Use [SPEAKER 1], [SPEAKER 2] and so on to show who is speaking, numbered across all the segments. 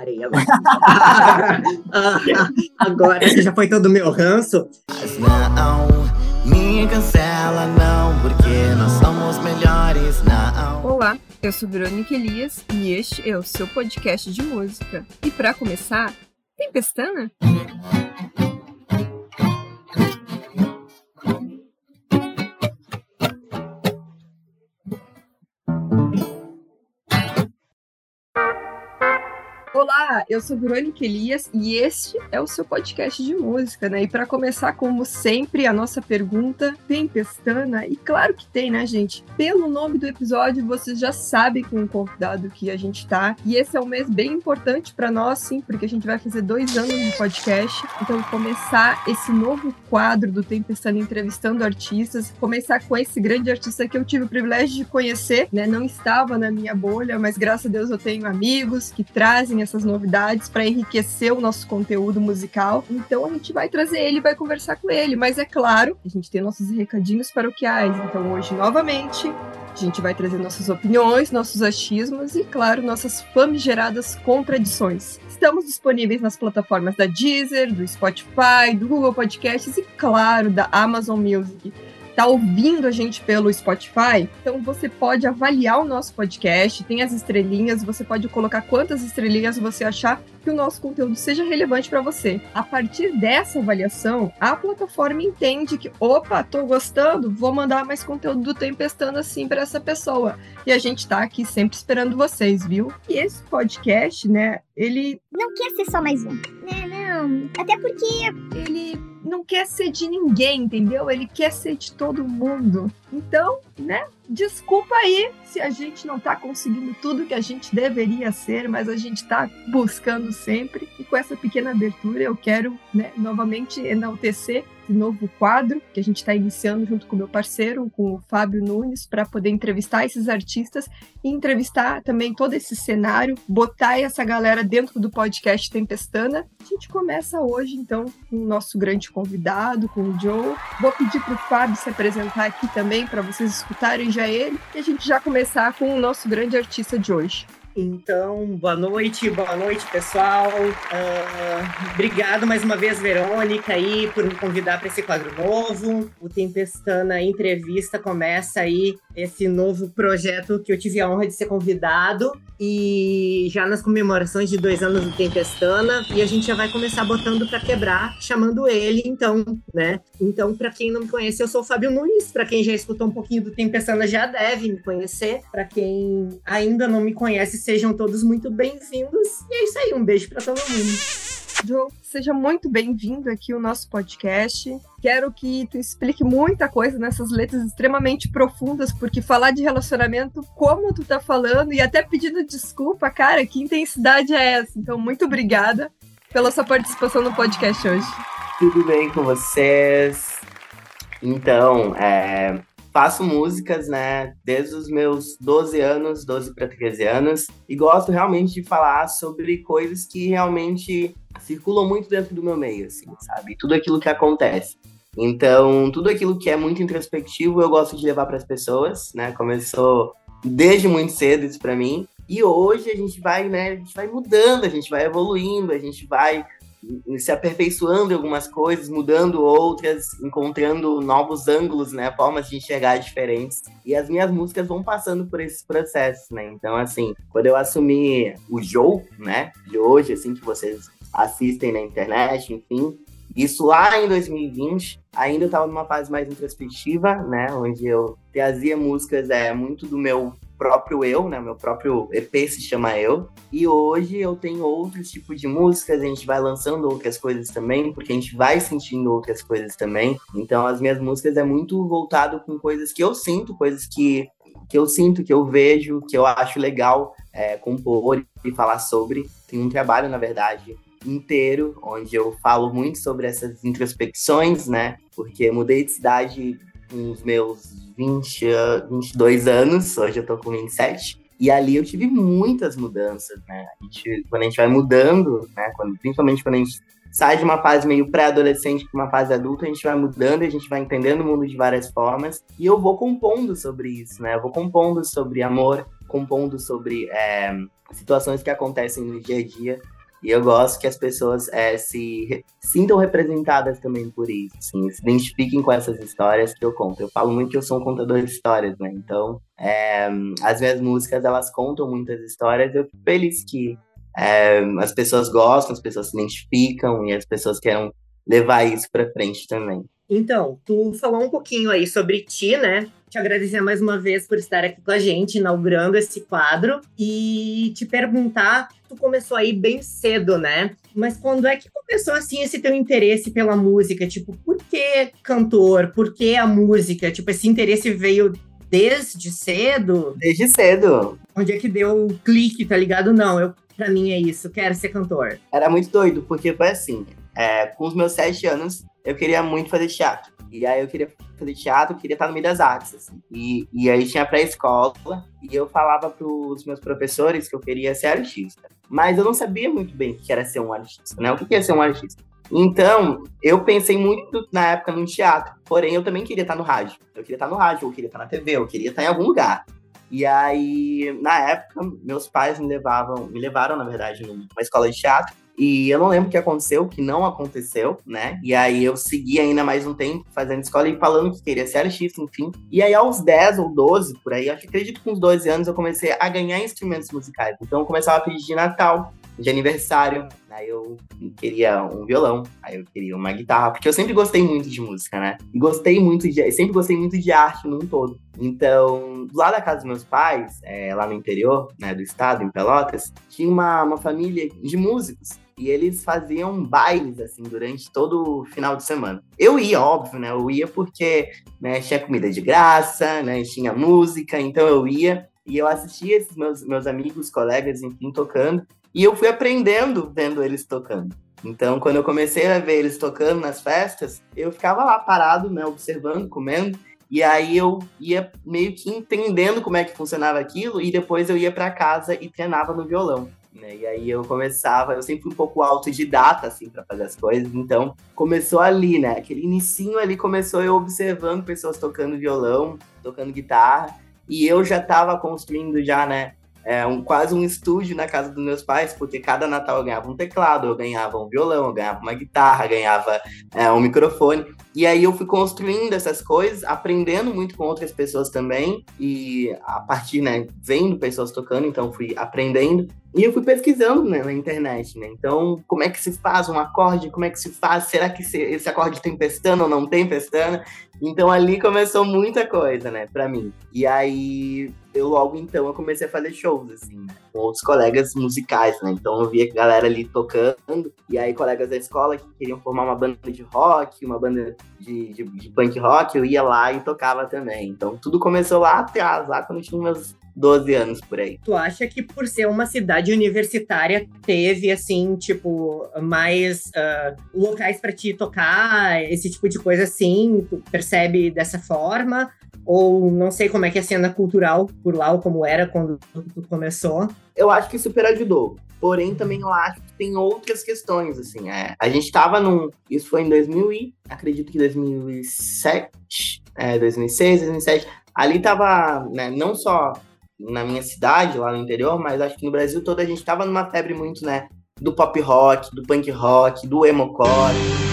[SPEAKER 1] parei agora. agora que já foi todo o meu ranço. Mas não, me cancela
[SPEAKER 2] não, porque nós somos melhores, não. Olá, eu sou Verônica Elias e este é o seu podcast de música. E para começar, tem pestana? Olá, eu sou Verônica Elias e este é o seu podcast de música, né? E para começar, como sempre, a nossa pergunta tem pestana? E claro que tem, né, gente? Pelo nome do episódio, vocês já sabem com o convidado que a gente tá. E esse é um mês bem importante para nós, sim, porque a gente vai fazer dois anos de podcast. Então, começar esse novo quadro do Tempestana entrevistando artistas, começar com esse grande artista que eu tive o privilégio de conhecer, né? Não estava na minha bolha, mas graças a Deus eu tenho amigos que trazem essas novidades para enriquecer o nosso conteúdo musical. Então a gente vai trazer ele, vai conversar com ele. Mas é claro, a gente tem nossos recadinhos paroquiais. Então hoje, novamente, a gente vai trazer nossas opiniões, nossos achismos e, claro, nossas famigeradas contradições. Estamos disponíveis nas plataformas da Deezer, do Spotify, do Google Podcasts e, claro, da Amazon Music está ouvindo a gente pelo Spotify, então você pode avaliar o nosso podcast, tem as estrelinhas, você pode colocar quantas estrelinhas você achar que o nosso conteúdo seja relevante para você. A partir dessa avaliação, a plataforma entende que, opa, tô gostando, vou mandar mais conteúdo do Tempestando assim para essa pessoa. E a gente tá aqui sempre esperando vocês, viu? E esse podcast, né, ele
[SPEAKER 3] não quer ser só mais um. Né, não. Até porque
[SPEAKER 2] ele não quer ser de ninguém, entendeu? Ele quer ser de todo mundo. Então, né? Desculpa aí se a gente não tá conseguindo tudo que a gente deveria ser, mas a gente tá buscando sempre. E com essa pequena abertura, eu quero, né, novamente enaltecer esse novo quadro que a gente está iniciando junto com o meu parceiro, com o Fábio Nunes, para poder entrevistar esses artistas e entrevistar também todo esse cenário, botar essa galera dentro do podcast Tempestana. A gente começa hoje, então, com o nosso grande convidado, com o Joe. Vou pedir para o Fábio se apresentar aqui também, para vocês escutarem já ele, e a gente já começar com o nosso grande artista de hoje.
[SPEAKER 1] Então, boa noite, boa noite, pessoal. Uh, obrigado mais uma vez, Verônica, aí, por me convidar para esse quadro novo. O Tempestana Entrevista começa aí esse novo projeto que eu tive a honra de ser convidado. E já nas comemorações de dois anos do Tempestana, e a gente já vai começar botando para quebrar, chamando ele, então, né? Então, para quem não me conhece, eu sou o Fábio Nunes. Para quem já escutou um pouquinho do Tempestana, já deve me conhecer. Para quem ainda não me conhece, sejam todos muito bem-vindos. E é isso aí, um beijo para todo mundo.
[SPEAKER 2] Joe, seja muito bem-vindo aqui ao nosso podcast. Quero que tu explique muita coisa nessas letras extremamente profundas, porque falar de relacionamento, como tu tá falando, e até pedindo desculpa, cara, que intensidade é essa? Então, muito obrigada pela sua participação no podcast hoje.
[SPEAKER 4] Tudo bem com vocês? Então, é, faço músicas, né, desde os meus 12 anos, 12 para 13 anos, e gosto realmente de falar sobre coisas que realmente circulam muito dentro do meu meio, assim, sabe? Tudo aquilo que acontece. Então, tudo aquilo que é muito introspectivo, eu gosto de levar para as pessoas, né? Começou desde muito cedo isso para mim. E hoje a gente vai, né, a gente vai mudando, a gente vai evoluindo, a gente vai se aperfeiçoando em algumas coisas, mudando outras, encontrando novos ângulos, né, formas de enxergar diferentes. E as minhas músicas vão passando por esse processo, né? Então, assim, quando eu assumi o Joe, né, de hoje, assim, que vocês assistem na internet, enfim, isso lá em 2020, ainda eu estava numa fase mais introspectiva, né, onde eu trazia músicas é, muito do meu próprio eu, né? Meu próprio EP se chama Eu. E hoje eu tenho outros tipos de músicas, a gente vai lançando outras coisas também, porque a gente vai sentindo outras coisas também. Então as minhas músicas é muito voltado com coisas que eu sinto, coisas que, que eu sinto, que eu vejo, que eu acho legal é, compor e falar sobre. Tem um trabalho, na verdade, inteiro, onde eu falo muito sobre essas introspecções, né? Porque mudei de cidade nos meus 20, 22 anos, hoje eu tô com 27. E ali eu tive muitas mudanças, né? A gente, quando a gente vai mudando, né? Quando, principalmente quando a gente sai de uma fase meio pré-adolescente para uma fase adulta, a gente vai mudando, a gente vai entendendo o mundo de várias formas. E eu vou compondo sobre isso, né? Eu vou compondo sobre amor, compondo sobre é, situações que acontecem no dia a dia. E eu gosto que as pessoas é, se sintam representadas também por isso, assim, se identifiquem com essas histórias que eu conto. Eu falo muito que eu sou um contador de histórias, né? Então, é, as minhas músicas, elas contam muitas histórias. Eu fico feliz que é, as pessoas gostam, as pessoas se identificam e as pessoas querem levar isso para frente também.
[SPEAKER 1] Então, tu falou um pouquinho aí sobre ti, né? Te agradecer mais uma vez por estar aqui com a gente, inaugurando esse quadro, e te perguntar, tu começou aí bem cedo, né? Mas quando é que começou assim esse teu interesse pela música? Tipo, por que cantor? Por que a música? Tipo, esse interesse veio desde cedo?
[SPEAKER 4] Desde cedo.
[SPEAKER 1] Onde é que deu o clique, tá ligado? Não, eu para mim é isso, quero ser cantor.
[SPEAKER 4] Era muito doido, porque foi assim, é, com os meus sete anos, eu queria muito fazer teatro. E aí eu queria fazer teatro, queria estar no meio das artes, assim. E, e aí tinha pré-escola, e eu falava para os meus professores que eu queria ser artista. Mas eu não sabia muito bem o que era ser um artista, né? O que é ser um artista? Então, eu pensei muito na época no teatro, porém eu também queria estar no rádio. Eu queria estar no rádio, eu queria estar na TV, eu queria estar em algum lugar. E aí, na época, meus pais me levavam, me levaram, na verdade, numa escola de teatro. E eu não lembro o que aconteceu, o que não aconteceu, né? E aí eu segui ainda mais um tempo fazendo escola e falando que queria ser artista, enfim. E aí aos 10 ou 12, por aí, acho que acredito que com uns 12 anos eu comecei a ganhar instrumentos musicais. Então eu começava a pedir de Natal, de aniversário. Aí eu queria um violão, aí eu queria uma guitarra, porque eu sempre gostei muito de música, né? E gostei muito de. Sempre gostei muito de arte num todo. Então, lá da casa dos meus pais, é, lá no interior, né, do estado, em Pelotas, tinha uma, uma família de músicos. E eles faziam bailes, assim, durante todo o final de semana. Eu ia, óbvio, né? Eu ia porque né, tinha comida de graça, né? Tinha música, então eu ia. E eu assistia esses meus, meus amigos, colegas, enfim, tocando. E eu fui aprendendo vendo eles tocando. Então, quando eu comecei a ver eles tocando nas festas, eu ficava lá parado, né, observando, comendo, e aí eu ia meio que entendendo como é que funcionava aquilo, e depois eu ia para casa e treinava no violão. Né? E aí eu começava, eu sempre fui um pouco autodidata, assim, para fazer as coisas, então começou ali, né? Aquele inicinho ali começou eu observando pessoas tocando violão, tocando guitarra, e eu já estava construindo já, né, é, um, quase um estúdio na casa dos meus pais, porque cada Natal eu ganhava um teclado, eu ganhava um violão, eu ganhava uma guitarra, ganhava é, um microfone. E aí eu fui construindo essas coisas, aprendendo muito com outras pessoas também, e a partir, né, vendo pessoas tocando, então fui aprendendo. E eu fui pesquisando né, na internet, né? Então, como é que se faz um acorde? Como é que se faz? Será que esse acorde tem pestana ou não tem pestana? Então ali começou muita coisa, né, para mim. E aí eu logo então eu comecei a fazer shows, assim, com outros colegas musicais, né? Então eu via a galera ali tocando, e aí colegas da escola que queriam formar uma banda de rock, uma banda de, de, de punk rock, eu ia lá e tocava também. Então tudo começou lá atrás, lá quando eu tinha meus 12 anos por aí.
[SPEAKER 1] Tu acha que por ser uma cidade universitária teve assim, tipo, mais uh, locais para te tocar, esse tipo de coisa assim? Tu percebe dessa forma? Ou não sei como é que é a cena cultural por lá, ou como era quando tu começou?
[SPEAKER 4] Eu acho que super ajudou. Porém, também eu acho que tem outras questões, assim. É, a gente tava num... Isso foi em 2000 e... Acredito que 2007... É, 2006, 2007. Ali tava, né, não só na minha cidade, lá no interior, mas acho que no Brasil todo a gente tava numa febre muito, né, do pop rock, do punk rock, do emo-core. A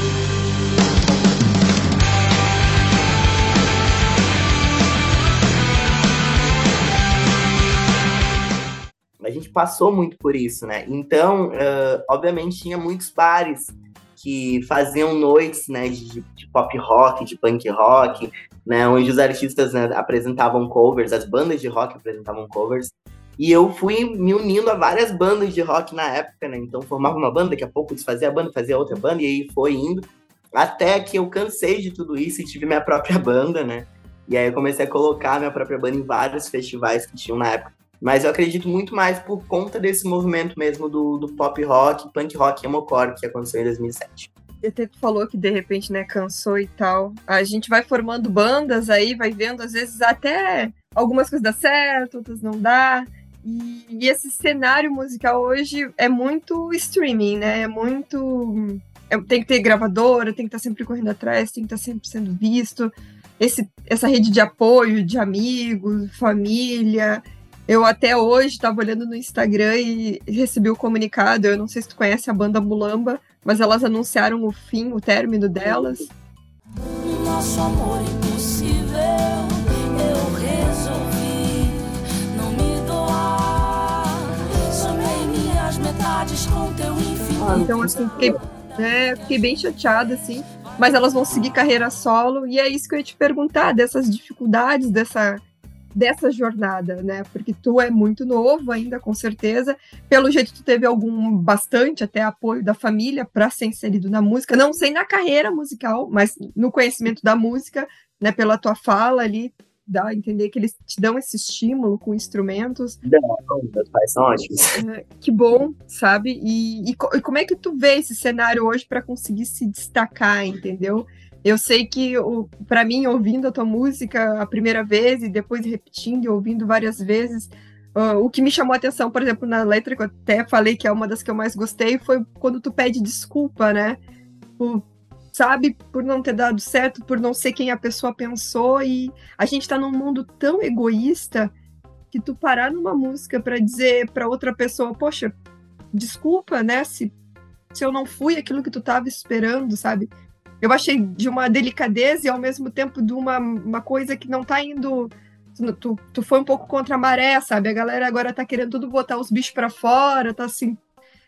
[SPEAKER 4] passou muito por isso, né? Então, uh, obviamente, tinha muitos bares que faziam noites, né, de, de, pop rock, de punk rock, né, onde os artistas né, apresentavam covers, as bandas de rock apresentavam covers. E eu fui me unindo a várias bandas de rock na época, né? Então formava uma banda, daqui a pouco desfazia a banda, fazia outra banda, e aí foi indo. Até que eu cansei de tudo isso e tive minha própria banda, né? E aí eu comecei a colocar minha própria banda em vários festivais que tinham na época. Mas eu acredito muito mais por conta desse movimento mesmo do, do pop rock, punk rock e emocore que aconteceu em 2007.
[SPEAKER 2] Até tu falou que de repente, né, cansou e tal. A gente vai formando bandas aí, vai vendo, às vezes até algumas coisas dá certo, outras não dá. E, e esse cenário musical hoje é muito streaming, né? É muito. É, tem que ter gravadora, tem que estar sempre correndo atrás, tem que estar sempre sendo visto. Esse, essa rede de apoio, de amigos, família, Eu até hoje estava olhando no Instagram e recebi o comunicado. Eu não sei se tu conhece a banda Mulamba, mas elas anunciaram o fim, o término delas. Nosso amor impossível, eu resolvi não me doar. Somei minhas metades com teu infinito. Então, assim, fiquei, é, fiquei bem chateada, assim. Mas elas vão seguir carreira solo, e é isso que eu ia te perguntar, dessas dificuldades, dessa dessa jornada, né? Porque tu é muito novo ainda, com certeza. Pelo jeito, tu teve algum bastante até apoio da família para ser inserido na música. Não sei na carreira musical, mas no conhecimento da música, né? Pela tua fala ali, dá a entender que eles te dão esse estímulo com instrumentos.
[SPEAKER 4] Não, meus pais são ótimos.
[SPEAKER 2] É, que bom, sabe? E, e, e, como é que tu vê esse cenário hoje para conseguir se destacar, entendeu? Eu sei que, para mim, ouvindo a tua música a primeira vez e depois repetindo e ouvindo várias vezes, uh, o que me chamou a atenção, por exemplo, na letra que eu até falei que é uma das que eu mais gostei, foi quando tu pede desculpa, né? Por, sabe, por não ter dado certo, por não ser quem a pessoa pensou. E a gente está num mundo tão egoísta que tu parar numa música para dizer para outra pessoa, poxa, desculpa, né? Se, se eu não fui aquilo que tu estava esperando, sabe? Eu achei de uma delicadeza e ao mesmo tempo de uma, uma coisa que não tá indo. Tu, tu foi um pouco contra a maré, sabe? A galera agora tá querendo tudo botar os bichos para fora, tá assim.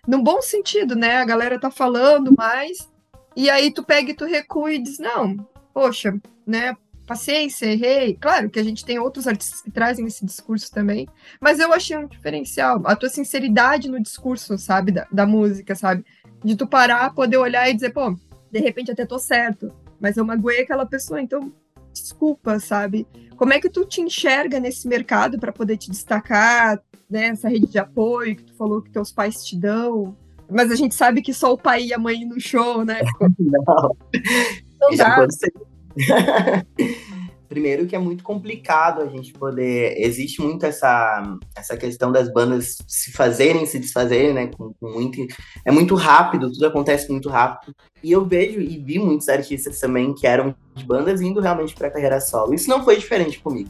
[SPEAKER 2] Num bom sentido, né? A galera tá falando mais. E aí tu pega e tu recua e diz: não, poxa, né? Paciência, errei. Claro que a gente tem outros artistas que trazem esse discurso também, mas eu achei um diferencial. A tua sinceridade no discurso, sabe? Da, da música, sabe? De tu parar, poder olhar e dizer, pô, de repente até tô certo, mas eu magoei aquela pessoa, então desculpa, sabe? Como é que tu te enxerga nesse mercado para poder te destacar, né? Essa rede de apoio que tu falou que teus pais te dão. Mas a gente sabe que só o pai e a mãe no show, né?
[SPEAKER 4] Não. Não dá. Primeiro que é muito complicado a gente poder. Existe muito essa, essa questão das bandas se fazerem, se desfazerem, né? Com, com muito, é muito rápido, tudo acontece muito rápido. E eu vejo e vi muitos artistas também que eram de bandas indo realmente para carreira solo. Isso não foi diferente comigo.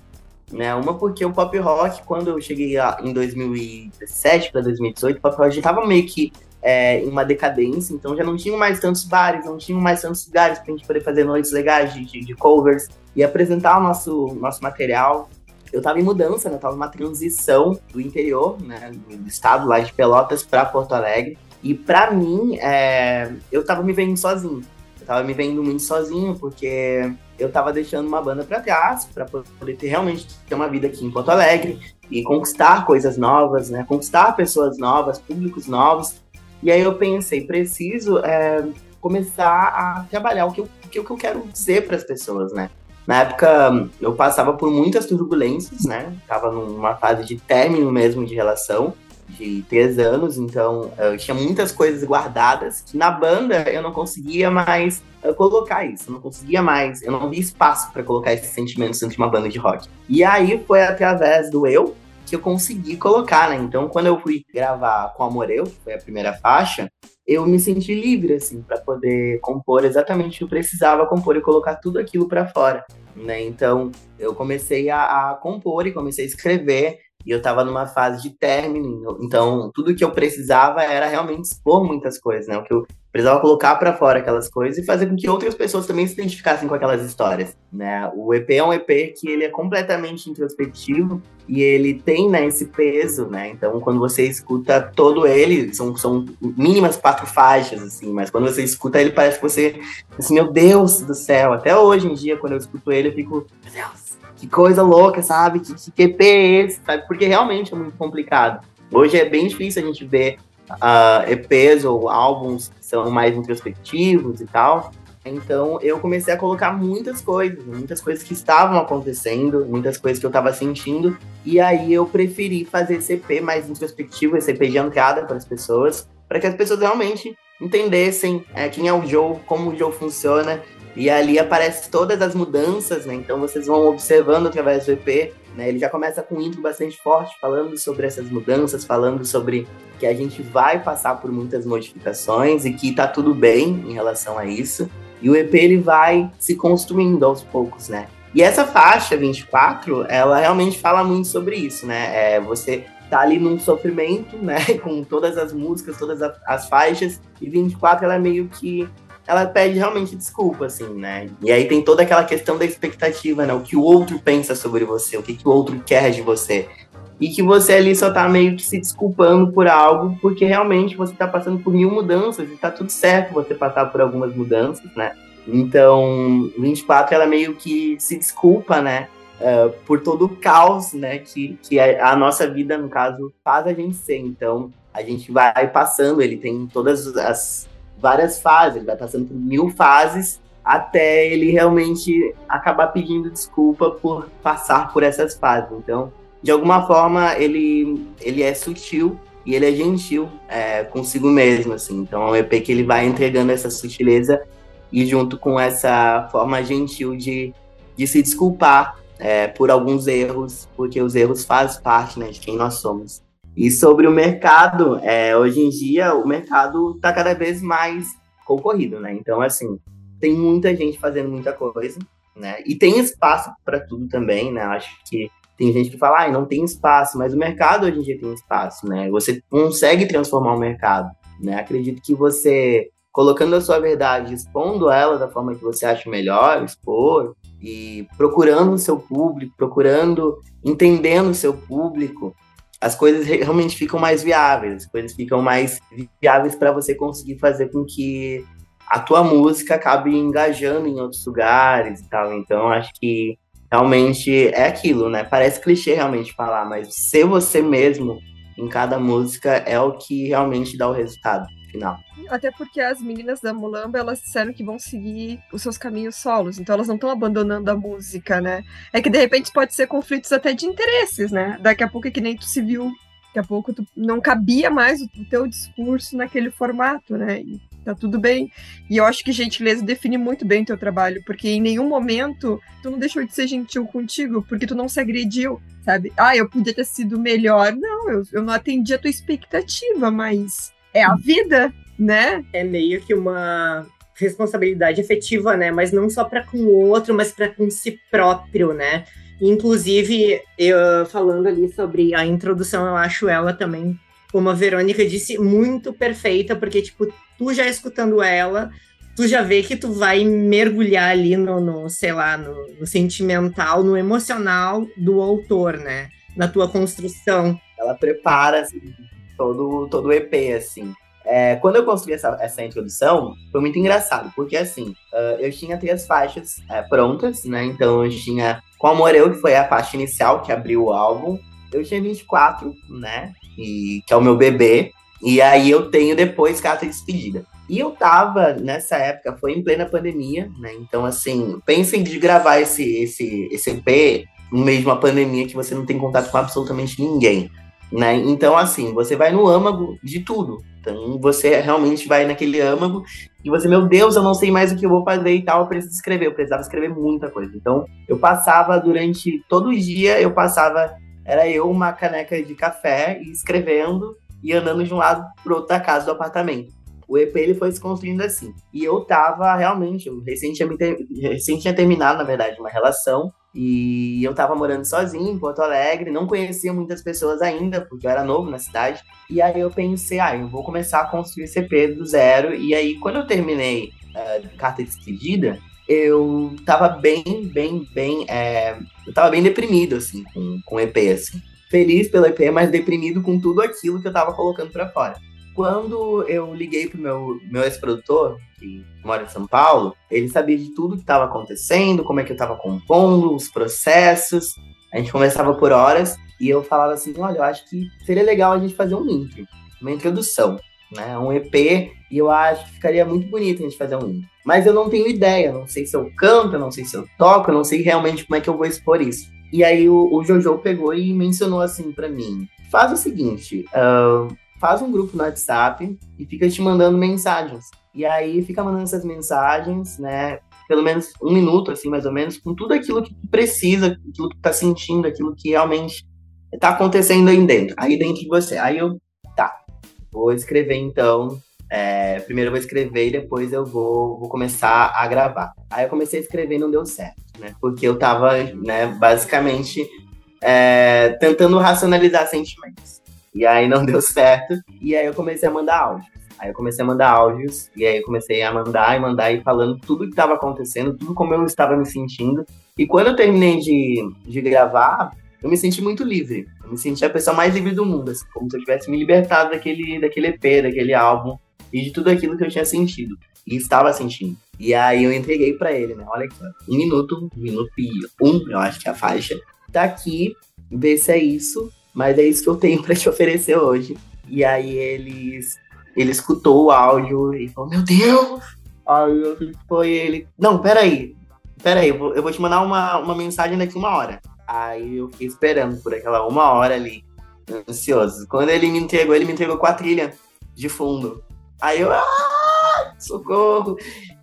[SPEAKER 4] Né? Uma porque o pop rock, quando eu cheguei em 2017 para 2018, o pop rock já estava meio que é, em uma decadência, então já não tinham mais tantos bares, não tinham mais tantos lugares para a gente poder fazer noites legais de, de, de, covers e apresentar o nosso, nosso material. Eu estava em mudança, né? Eu tava numa transição do interior, né? Do estado lá de Pelotas para Porto Alegre. E para mim, é, eu estava me vendo sozinho. Eu estava me vendo muito sozinho, porque eu estava deixando uma banda para trás, para poder ter realmente ter uma vida aqui em Porto Alegre e conquistar coisas novas, né? Conquistar pessoas novas, públicos novos. E aí eu pensei, preciso é, começar a trabalhar o que eu, o que eu quero dizer para as pessoas, né? Na época, eu passava por muitas turbulências, né? Tava numa fase de término mesmo de relação, de três anos, então eu tinha muitas coisas guardadas que na banda eu não conseguia mais uh, colocar isso, eu não conseguia mais, eu não vi espaço para colocar esses sentimentos dentro de uma banda de rock. E aí foi através do eu, que eu consegui colocar, né? Então, quando eu fui gravar com Amor Eu, que foi a primeira faixa, eu me senti livre, assim, para poder compor exatamente o que eu precisava compor e colocar tudo aquilo para fora, né? Então, eu comecei a, a, compor e comecei a escrever, e eu tava numa fase de término, então tudo que eu precisava era realmente expor muitas coisas, né? O que eu precisava colocar para fora aquelas coisas e fazer com que outras pessoas também se identificassem com aquelas histórias, né? O EP é um EP que ele é completamente introspectivo e ele tem, né, esse peso, né? Então, quando você escuta todo ele, são, são mínimas quatro faixas, assim, mas quando você escuta ele, parece que você, assim, meu Deus do céu, até hoje em dia, quando eu escuto ele, eu fico, meu Deus, que coisa louca, sabe? Que, que EP é esse, sabe? Porque realmente é muito complicado. Hoje é bem difícil a gente ver uh, EPs ou álbuns que são mais introspectivos e tal. Então eu comecei a colocar muitas coisas, muitas coisas que estavam acontecendo, muitas coisas que eu estava sentindo, e aí eu preferi fazer esse EP mais introspectivo, esse EP de entrada para as pessoas, para que as pessoas realmente entendessem é, quem é o Joe, como o Joe funciona, e ali aparece todas as mudanças, né? Então vocês vão observando através do EP né? Ele já começa com um intro bastante forte, falando sobre essas mudanças, falando sobre que a gente vai passar por muitas modificações e que tá tudo bem em relação a isso. E o EP ele vai se construindo aos poucos, né? E essa faixa 24, ela realmente fala muito sobre isso, né? É, você tá ali num sofrimento, né? Com todas as músicas, todas as faixas. E 24, ela é meio que. Ela pede realmente desculpa, assim, né? E aí tem toda aquela questão da expectativa, né? O que o outro pensa sobre você, o que, que o outro quer de você. E que você ali só tá meio que se desculpando por algo, porque realmente você tá passando por mil mudanças e tá tudo certo você passar por algumas mudanças, né? Então, 24 ela meio que se desculpa, né? Uh, por todo o caos, né, que, que a, a, nossa vida, no caso, faz a gente ser. Então, a gente vai passando, ele tem todas as várias fases, ele vai passando por mil fases até ele realmente acabar pedindo desculpa por passar por essas fases. Então, de alguma forma, ele, ele é sutil e ele é gentil é, consigo mesmo, assim. Então, é um EP que ele vai entregando essa sutileza e junto com essa forma gentil de, de se desculpar é, por alguns erros, porque os erros fazem parte né, de quem nós somos. E sobre o mercado, é, hoje em dia o mercado está cada vez mais concorrido, né? Então, assim, tem muita gente fazendo muita coisa, né? E tem espaço para tudo também, né? Acho que tem gente que fala, ah, não tem espaço, mas o mercado hoje em dia tem espaço, né? Você consegue transformar o mercado, né? Acredito que você colocando a sua verdade, expondo ela da forma que você acha melhor, expor, e procurando o seu público, procurando, entendendo o seu público, as coisas realmente ficam mais viáveis, as coisas ficam mais viáveis para você conseguir fazer com que a tua música acabe engajando em outros lugares e tal. Então, acho que realmente é aquilo, né? Parece clichê realmente falar, mas ser você mesmo em cada música é o que realmente dá o resultado final.
[SPEAKER 2] Até porque as meninas da Mulamba, elas disseram que vão seguir os seus caminhos solos, então elas não estão abandonando a música, né? É que de repente pode ser conflitos até de interesses, né? Daqui a pouco é que nem tu se viu, daqui a pouco tu não cabia mais o teu discurso naquele formato, né? E tá tudo bem. E eu acho que gentileza define muito bem o teu trabalho, porque em nenhum momento tu não deixou de ser gentil contigo, porque tu não se agrediu, sabe? Ah, eu podia ter sido melhor. Não, eu, eu não atendi a tua expectativa, mas é a vida, né?
[SPEAKER 1] É meio que uma responsabilidade efetiva, né? Mas não só para com o outro, mas para com si próprio, né? Inclusive, eu falando ali sobre a introdução, eu acho ela também, como a Verônica disse, muito perfeita, porque, tipo, tu já escutando ela, tu já vê que tu vai mergulhar ali no, no sei lá, no, no, sentimental, no emocional do autor, né? Na tua construção.
[SPEAKER 4] Ela prepara, assim, todo, todo o EP, assim. É, quando eu construí essa, essa introdução, foi muito engraçado, porque assim, uh, eu tinha três faixas uh, prontas, né? Então eu tinha Com Amor Eu, que foi a faixa inicial que abriu o álbum. Eu tinha 24, né? E, que é o meu bebê. E aí eu tenho depois Carta de Despedida. E eu tava, nessa época, foi em plena pandemia, né? Então, assim, pensem de gravar esse, esse, esse EP no meio de uma pandemia que você não tem contato com absolutamente ninguém. Né? Então, assim, você vai no âmago de tudo. Então, você realmente vai naquele âmago e você, meu Deus, eu não sei mais o que eu vou fazer e tal, eu preciso escrever. Eu precisava escrever muita coisa. Então, eu passava durante todo o dia, eu passava, era eu, uma caneca de café e escrevendo e andando de um lado pro outro da casa do apartamento. O EP ele foi se construindo assim. E eu tava realmente, eu recém tinha terminado, na verdade, uma relação. E eu tava morando sozinho em Porto Alegre, não conhecia muitas pessoas ainda, porque eu era novo na cidade. E aí eu pensei, ah, eu vou começar a construir EP do zero. E aí, quando eu terminei uh, Carta de Despedida, eu tava bem, bem, bem. É... eu tava bem deprimido, assim, com, com o EP, assim. Feliz pelo EP, mas deprimido com tudo aquilo que eu tava colocando para fora quando eu liguei pro meu, meu ex-produtor, que mora em São Paulo, ele sabia de tudo que estava acontecendo, como é que eu estava compondo, os processos. A gente conversava por horas e eu falava assim: olha, eu acho que seria legal a gente fazer um intro, uma introdução, né? Um EP, e eu acho que ficaria muito bonito a gente fazer um intro. Mas eu não tenho ideia, não sei se eu canto, não sei se eu toco, não sei realmente como é que eu vou expor isso. E aí o, o Jojo pegou e mencionou assim para mim: faz o seguinte. Uh, faz um grupo no WhatsApp e fica te mandando mensagens. E aí fica mandando essas mensagens, né? Pelo menos um minuto, assim, mais ou menos, com tudo aquilo que tu precisa, aquilo que tu tá sentindo, aquilo que realmente tá acontecendo aí dentro, aí dentro de você. Aí eu, tá, vou escrever então. É, primeiro eu vou escrever e depois eu vou, vou começar a gravar. Aí eu comecei a escrever e não deu certo. né? Porque eu tava, né, basicamente é, tentando racionalizar sentimentos. E aí não deu certo. E aí eu comecei a mandar áudios. Aí eu comecei a mandar áudios. E aí eu comecei a mandar e mandar e falando tudo que estava acontecendo, tudo como eu estava me sentindo. E quando eu terminei de, de gravar, eu me senti muito livre. Eu me senti a pessoa mais livre do mundo, assim, como se eu tivesse me libertado daquele, daquele EP, daquele álbum e de tudo aquilo que eu tinha sentido e estava sentindo. E aí eu entreguei para ele, né? Olha aqui, um minuto, um minuto e um, eu acho que é a faixa. Tá aqui, vê se é isso, mas é isso que eu tenho para te oferecer hoje. E aí eles, ele escutou o áudio e falou, meu Deus! Aí eu foi ele, não, peraí, peraí, eu vou, eu vou te mandar uma, uma mensagem daqui uma hora. Aí eu fiquei esperando por aquela uma hora ali, ansioso. Quando ele me entregou, ele me entregou com a trilha de fundo. Aí eu, ah, socorro!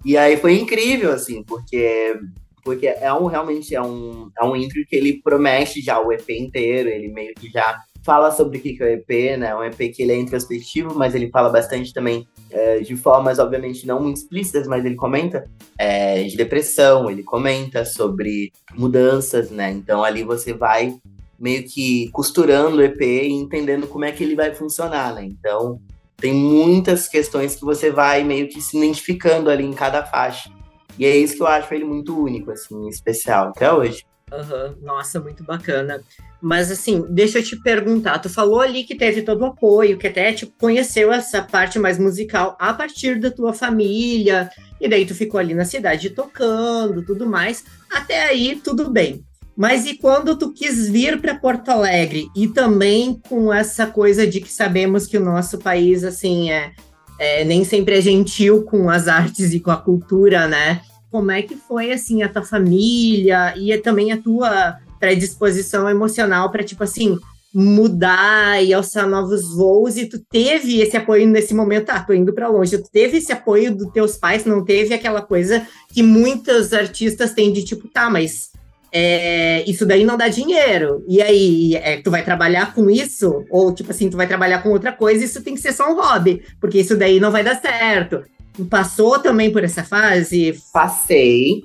[SPEAKER 4] E aí foi incrível, assim, porque porque é um realmente é um, é um intro que ele promete já o EP inteiro, ele meio que já fala sobre o que é o EP, né? Um EP que ele é introspectivo, mas ele fala bastante também é, de formas, obviamente, não muito explícitas, mas ele comenta é, de depressão, ele comenta sobre mudanças, né? Então ali você vai meio que costurando o EP e entendendo como é que ele vai funcionar, né? Então tem muitas questões que você vai meio que se identificando ali em cada faixa. E é isso que eu acho ele muito único, assim, especial, até hoje.
[SPEAKER 1] Uhum. Nossa, muito bacana. Mas assim, deixa eu te perguntar, tu falou ali que teve todo o apoio, que até tipo, conheceu essa parte mais musical a partir da tua família, e daí tu ficou ali na cidade tocando, tudo mais. Até aí, tudo bem. Mas e quando tu quis vir para Porto Alegre e também com essa coisa de que sabemos que o nosso país assim é, é, nem sempre é gentil com as artes e com a cultura, né? Como é que foi assim a tua família e também a tua predisposição emocional para tipo assim mudar e alçar novos voos e tu teve esse apoio nesse momento, ah, tô indo para longe, tu teve esse apoio dos teus pais, não teve aquela coisa que muitos artistas têm de tipo, tá, mas é, isso daí não dá dinheiro. E aí, é, tu vai trabalhar com isso? Ou, tipo assim, tu vai trabalhar com outra coisa, isso tem que ser só um hobby, porque isso daí não vai dar certo. Passou também por essa fase?
[SPEAKER 4] Passei,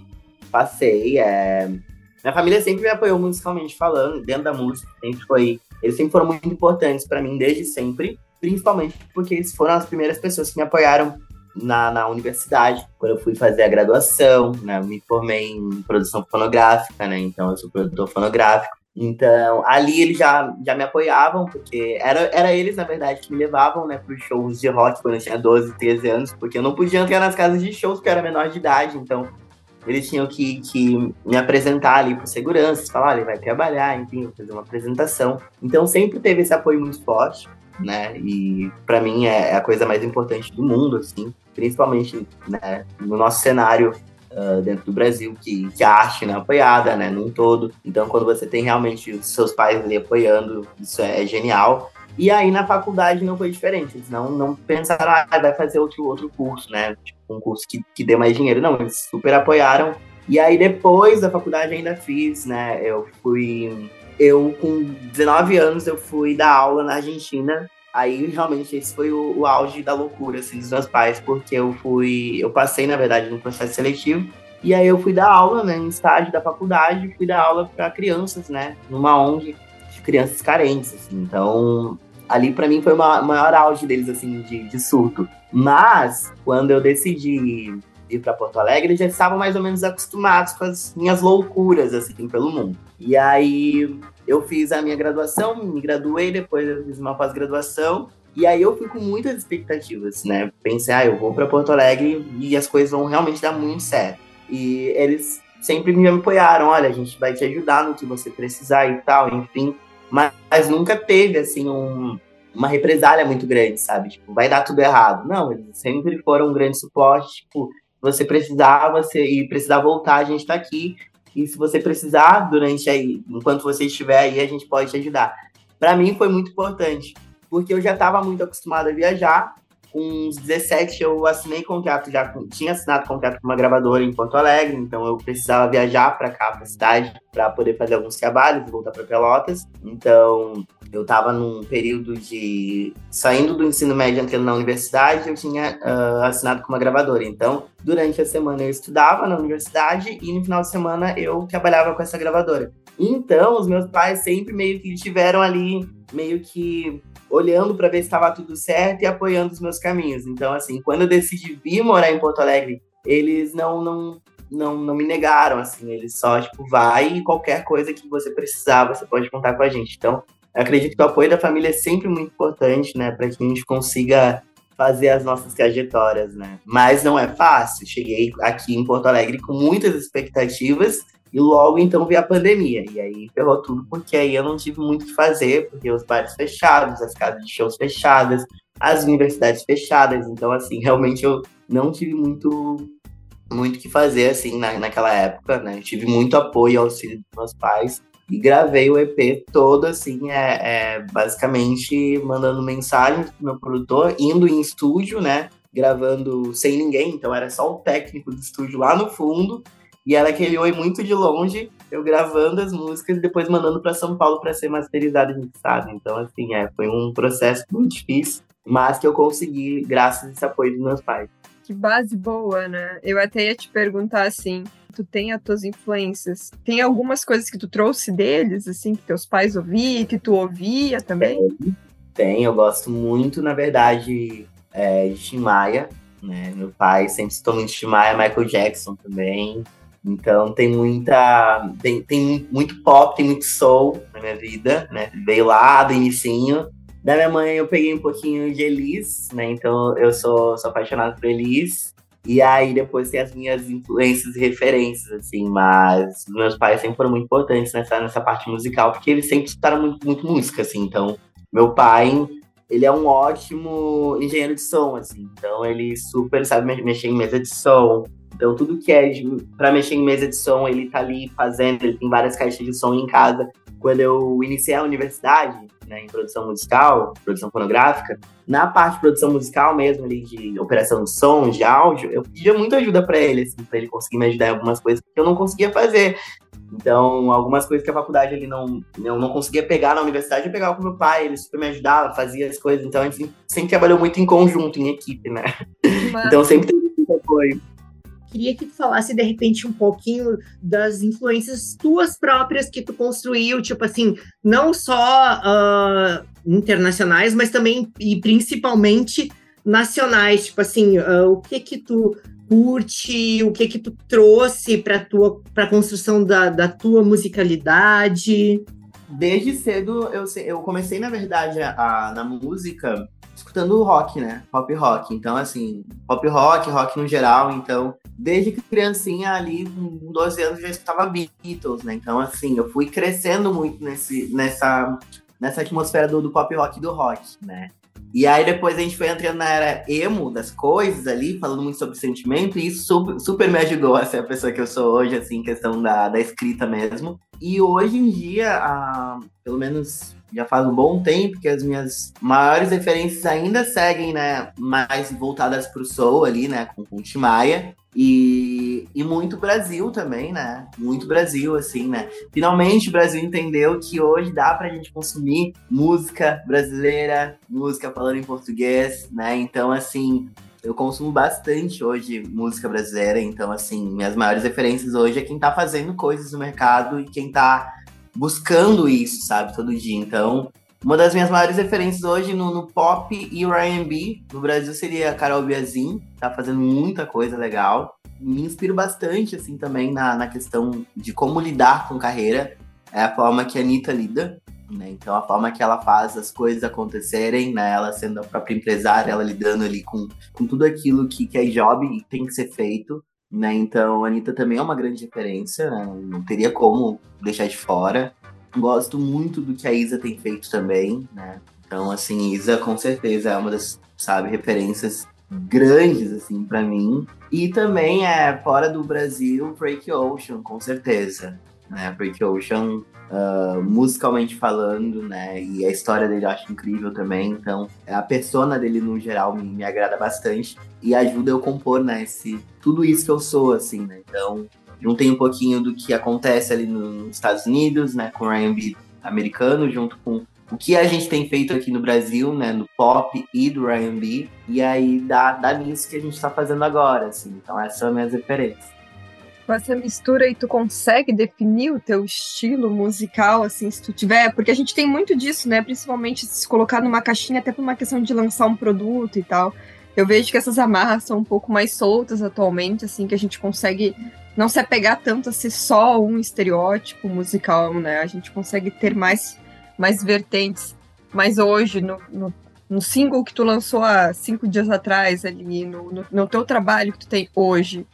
[SPEAKER 4] passei. É... Minha família sempre me apoiou musicalmente falando, dentro da música, sempre foi. Eles sempre foram muito importantes para mim desde sempre, principalmente porque eles foram as primeiras pessoas que me apoiaram na, na universidade, quando eu fui fazer a graduação, né? Me formei em produção fonográfica, né? Então eu sou produtor fonográfico. Então, ali eles já, já me apoiavam, porque era, era eles, na verdade, que me levavam, né, para os shows de rock quando eu tinha 12, 13 anos, porque eu não podia entrar nas casas de shows porque eu era menor de idade, então eles tinham que, que me apresentar ali para segurança, falar, ele vai trabalhar, enfim, fazer uma apresentação. Então sempre teve esse apoio muito forte, né, e para mim é, é a coisa mais importante do mundo, assim, principalmente né, no nosso cenário uh, dentro do Brasil, que, que a arte não é apoiada, né, num todo. Então, quando você tem realmente os seus pais ali apoiando, isso é, é genial. E aí na faculdade não foi diferente, eles não, não pensaram, ah, vai fazer outro, outro curso, né? Tipo, um curso que, que dê mais dinheiro. Não, eles super apoiaram. E aí depois da faculdade ainda fiz, né? Eu fui. Eu, com 19 anos, eu fui dar aula na Argentina Aí realmente esse foi o, o, auge da loucura assim, dos meus pais, porque eu fui, eu passei na verdade no processo seletivo e aí eu fui dar aula, né, em estágio da faculdade, fui dar aula para crianças, né, numa ONG de crianças carentes, assim. Então, ali para mim foi o maior auge deles assim de, de surto. Mas quando eu decidi ir para Porto Alegre, já estavam mais ou menos acostumados com as minhas loucuras assim pelo mundo. E aí eu fiz a minha graduação, me graduei, depois eu fiz uma pós-graduação. E aí eu fui com muitas expectativas, né? Pensei, ah, eu vou para Porto Alegre e as coisas vão realmente dar muito certo. E eles sempre me apoiaram, olha, a gente vai te ajudar no que você precisar e tal, enfim. Mas, mas nunca teve, assim, um, uma represália muito grande, sabe? Tipo, vai dar tudo errado. Não, eles sempre foram um grande suporte, tipo, você precisar, você e precisar voltar, a gente tá aqui. E se você precisar, durante aí, enquanto você estiver aí, a gente pode te ajudar. Para mim foi muito importante, porque eu já estava muito acostumado a viajar com uns 17 eu assinei contrato, já com, tinha assinado contrato com uma gravadora em Porto Alegre, então eu precisava viajar para cá, para cidade, para poder fazer alguns trabalhos e voltar para Pelotas. Então eu estava num período de saindo do ensino médio entrando na universidade, eu tinha uh, assinado com uma gravadora. Então, durante a semana eu estudava na universidade e no final de semana eu trabalhava com essa gravadora. Então, os meus pais sempre meio que estiveram ali, meio que olhando para ver se estava tudo certo e apoiando os meus caminhos. Então, assim, quando eu decidi vir morar em Porto Alegre, eles não não não, não me negaram, assim, eles só, tipo, vai e qualquer coisa que você precisar, você pode contar com a gente. Então, acredito que o apoio da família é sempre muito importante, né, para que a gente consiga fazer as nossas trajetórias, né? Mas não é fácil. Cheguei aqui em Porto Alegre com muitas expectativas e logo então veio a pandemia. E aí ferrou tudo, porque aí eu não tive muito o que fazer, porque os bares fechados, as casas de shows fechadas, as universidades fechadas. Então, assim, realmente eu não tive muito muito que fazer, assim, na, naquela época, né? Eu tive muito apoio ao auxílio dos meus pais. E gravei o EP todo, assim, é, é basicamente mandando mensagens pro meu produtor, indo em estúdio, né? Gravando sem ninguém, então era só o técnico do estúdio lá no fundo, e ela aquele oi muito de longe, eu gravando as músicas e depois mandando para São Paulo para ser masterizado e mixado. Então, assim, é, foi um processo muito difícil, mas que eu consegui graças a esse apoio dos meus pais.
[SPEAKER 2] Que base boa, né? Eu até ia te perguntar assim, tu tem as tuas influências, tem algumas coisas que tu trouxe deles, assim, que teus pais ouviam, que tu ouvia também?
[SPEAKER 4] Tem, eu gosto muito, na verdade, é, de Tim Maia, né? Meu pai sempre citou muito Tim Maia, Michael Jackson também, então tem muita. Tem, tem muito pop, tem muito soul na minha vida, né? Veio lá do inicinho. Da minha mãe eu peguei um pouquinho de Elis, né? Então eu sou, sou apaixonado por Elis. E aí depois tem as minhas influências e referências, assim, mas meus pais sempre foram muito importantes nessa, nessa parte musical, porque eles sempre escutaram muito, muito música, assim. Então, meu pai, ele é um ótimo engenheiro de som, assim. Então ele super sabe mexer em mesa de som, então, tudo que é para mexer em mesa de som, ele tá ali fazendo, ele tem várias caixas de som em casa. Quando eu iniciei a universidade, né, em produção musical, produção fonográfica, na parte de produção musical mesmo, ali, de operação de som, de áudio, eu pedia muita ajuda para ele, assim, para ele conseguir me ajudar em algumas coisas que eu não conseguia fazer. Então, algumas coisas que a faculdade ele não, eu não conseguia pegar na universidade, eu pegava com meu pai, ele super me ajudava, fazia as coisas. Então, a gente sempre trabalhou muito em conjunto, em equipe, né? Então, sempre teve muito apoio.
[SPEAKER 1] Queria que tu falasse, de repente, um pouquinho das influências tuas próprias que tu construiu, tipo assim, não só uh, internacionais, mas também e principalmente nacionais, tipo assim, uh, o que que tu curte, o que que tu trouxe para tua para construção da, da tua musicalidade?
[SPEAKER 4] Desde cedo eu, eu comecei na verdade a, a, na música escutando rock, né? Pop rock. Então assim, pop rock, rock no geral, então desde que criancinha ali, com 12 anos, já escutava Beatles, né? Então, assim, eu fui crescendo muito nesse, nessa, nessa atmosfera do, do pop rock e do rock, né? E aí depois a gente foi entrando na era emo das coisas ali, falando muito sobre sentimento, e isso super, super me ajudou a ser a pessoa que eu sou hoje, assim, questão da, da escrita mesmo. E hoje em dia, pelo menos já faz um bom tempo que as minhas maiores referências ainda seguem, né, mais voltadas pro soul ali, né, com, com Timaya. E, e muito Brasil também, né? Muito Brasil, assim, né? Finalmente o Brasil entendeu que hoje dá pra gente consumir música brasileira, música falando em português, né? Então, assim, eu consumo bastante hoje música brasileira, então, assim, minhas maiores referências hoje é quem tá fazendo coisas no mercado e quem tá buscando isso, sabe, todo dia. Então, uma das minhas maiores referências hoje no, no pop e R&B no Brasil seria a Carol Biazin, tá fazendo muita coisa legal. Me inspiro bastante, assim, também na, na questão de como lidar com carreira. É a forma que a Anitta lida, né? Então, a forma que ela faz as coisas acontecerem, né? Ela sendo a própria empresária, ela lidando ali com, com tudo aquilo que, que é job e tem que ser feito, né? Então, a Anitta também é uma grande referência, né? Não teria como deixar de fora. Gosto muito do que a Isa tem feito também, né? Então, assim, Isa com certeza é uma das, sabe, referências grandes, assim, para mim. E também é fora do Brasil, Break Ocean, com certeza. Né? Porque o uh, musicalmente falando, né? E a história dele eu acho incrível também. Então, a persona dele no geral me, me agrada bastante e ajuda eu a compor, né? Esse, tudo isso que eu sou, assim, né? Então, juntei um pouquinho do que acontece ali nos Estados Unidos, né? Com o R&B americano, junto com o que a gente tem feito aqui no Brasil, né, no pop e do R&B, e aí dá, dá nisso que a gente está fazendo agora, assim. Então essas são as minhas referências.
[SPEAKER 2] Com essa mistura aí, tu consegue definir o teu estilo musical, assim, se tu tiver? Porque a gente tem muito disso, né, principalmente se colocar numa caixinha até por uma questão de lançar um produto e tal. Eu vejo que essas amarras são um pouco mais soltas atualmente, assim, que a gente consegue não se apegar tanto a ser só um estereótipo musical, né? A gente consegue ter mais mais vertentes. Mas hoje, no, no, no, single que tu lançou há cinco dias atrás, ali, no, no, no teu trabalho que tu tem hoje,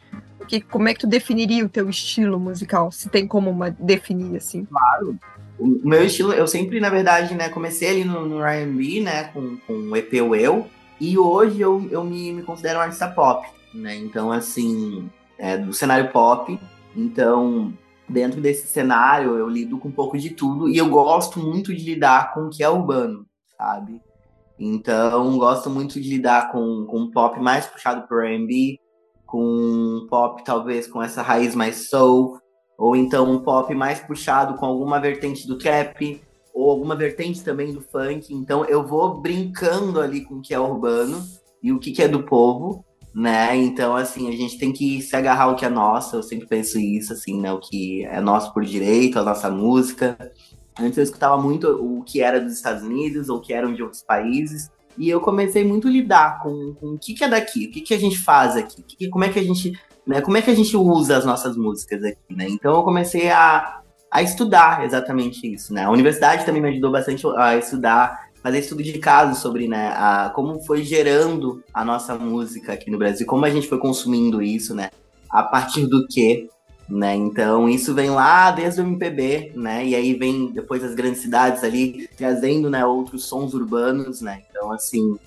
[SPEAKER 2] que, como é que tu definiria o teu estilo musical? Se tem como uma, definir, assim?
[SPEAKER 4] Claro. O meu estilo, eu sempre, na verdade, né, comecei ali no, no R&B, né, com, com o EP Eu, e hoje eu, eu me, me considero um artista pop, né, então, assim, é, do cenário pop, então, dentro desse cenário, eu lido com um pouco de tudo e eu gosto muito de lidar com o que é urbano, sabe? Então, gosto muito de lidar com, com pop mais puxado por R&B, com pop talvez com essa raiz mais soul, ou então um pop mais puxado com alguma vertente do trap, ou alguma vertente também do funk. Então, eu vou brincando ali com o que é urbano e o que, que é do povo, né? Então, assim, a gente tem que se agarrar ao que é nosso, eu sempre penso isso, assim, né? O que é nosso por direito, a nossa música. Antes eu escutava muito o que era dos Estados Unidos ou o que eram de outros países. E eu comecei muito a lidar com, com o que, que é daqui, o que, que a gente faz aqui, que, como é que a gente, né, como é que a gente usa as nossas músicas aqui, né? Então eu comecei a, a estudar exatamente isso, né? A universidade também me ajudou bastante a estudar fazer estudo de caso sobre né, a, como foi gerando a nossa música aqui no Brasil, como a gente foi consumindo isso, né? A partir do que, né? Então isso vem lá desde o MPB, né? E aí vem depois as grandes cidades ali trazendo, né, outros sons urbanos, né? Então assim,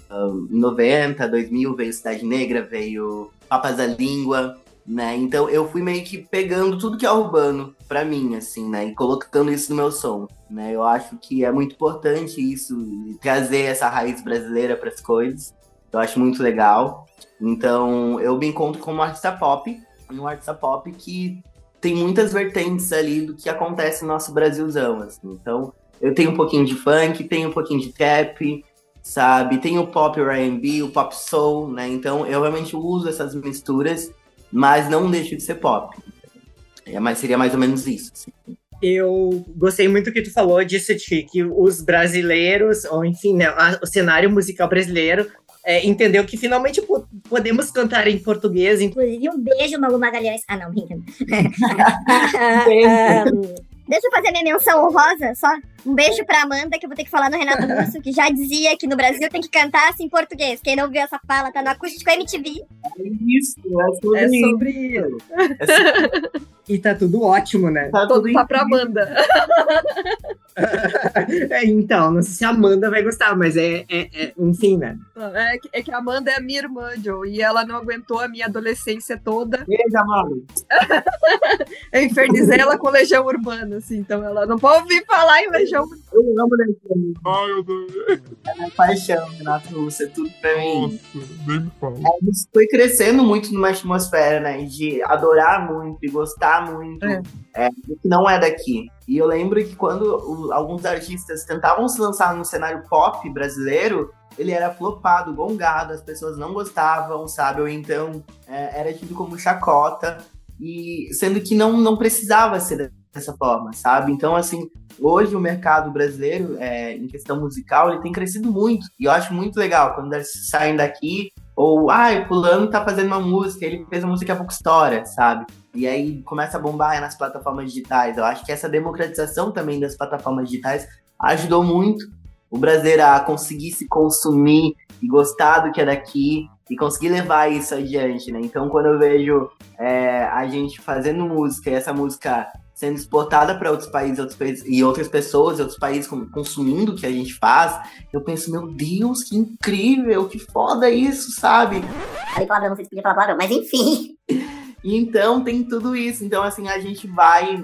[SPEAKER 4] em 90, 2000 veio Cidade Negra, veio Papas da Língua, né? Então eu fui meio que pegando tudo que é urbano para mim, assim, né? E colocando isso no meu som, né? Eu acho que é muito importante isso, trazer essa raiz brasileira para as coisas. Eu acho muito legal. Então eu me encontro como artista pop, um artista pop que tem muitas vertentes ali do que acontece no nosso Brasilzão, assim. Então eu tenho um pouquinho de funk, tenho um pouquinho de trap, sabe? Tem o pop R&B, o pop soul, né? Então eu realmente uso essas misturas mas não deixa de ser pop. É, mas seria mais ou menos isso. Assim.
[SPEAKER 1] Eu gostei muito que tu falou disso, de que os brasileiros, ou enfim, né, o cenário musical brasileiro é, entendeu que finalmente podemos cantar em português.
[SPEAKER 3] Inclusive, um beijo, Malu Magalhães. Ah, não, brincando. Deixa eu fazer minha menção honrosa, só. Um beijo pra Amanda, que eu vou ter que falar no Renato Russo, que já dizia que no Brasil tem que cantar assim em português. Quem não viu essa fala, tá no Acústico MTV.
[SPEAKER 4] É isso, é sobre, é sobre isso.
[SPEAKER 1] isso. e tá tudo ótimo, né?
[SPEAKER 2] Tá tudo tá pra Amanda.
[SPEAKER 1] é, então, não sei se a Amanda vai gostar, mas é, é, é enfim, né?
[SPEAKER 2] É, é, que a Amanda é a minha irmã, Joe, e ela não aguentou a minha adolescência toda.
[SPEAKER 4] Beijo, Amanda.
[SPEAKER 2] eu infernizei ela com Legião Urbana, assim, então ela não pode ouvir falar em Legião Urbana.
[SPEAKER 4] Eu amo Legião Ai, eu também. É minha paixão, Renato Russo, é tudo pra mim. Nossa, nem me fala. É, foi crescendo muito numa atmosfera, né, de adorar muito e gostar muito é. É, que não é daqui. E eu lembro que quando o, alguns artistas tentavam se lançar no cenário pop brasileiro, ele era flopado, gongado, as pessoas não gostavam, sabe? Ou então é, era tido como chacota, e sendo que não, não precisava ser dessa forma, sabe? Então, assim, hoje o mercado brasileiro, é, em questão musical, ele tem crescido muito. E eu acho muito legal quando eles saem daqui, ou, ai, ah, fulano tá fazendo uma música, ele fez uma música há pouco história, sabe? E aí começa a bombar nas plataformas digitais. Eu acho que essa democratização também das plataformas digitais ajudou muito o brasileiro a conseguir se consumir e gostar do que é daqui e conseguir levar isso adiante, né? Então, quando eu vejo é, a gente fazendo música e essa música sendo exportada para outros países, outros países e outras pessoas, outros países consumindo o que a gente faz, eu penso, meu Deus, que incrível, que foda isso, sabe?
[SPEAKER 3] Falei palavrão, não sei se podia falar palavrão, mas enfim.
[SPEAKER 4] E então tem tudo isso. Então, assim, a gente vai.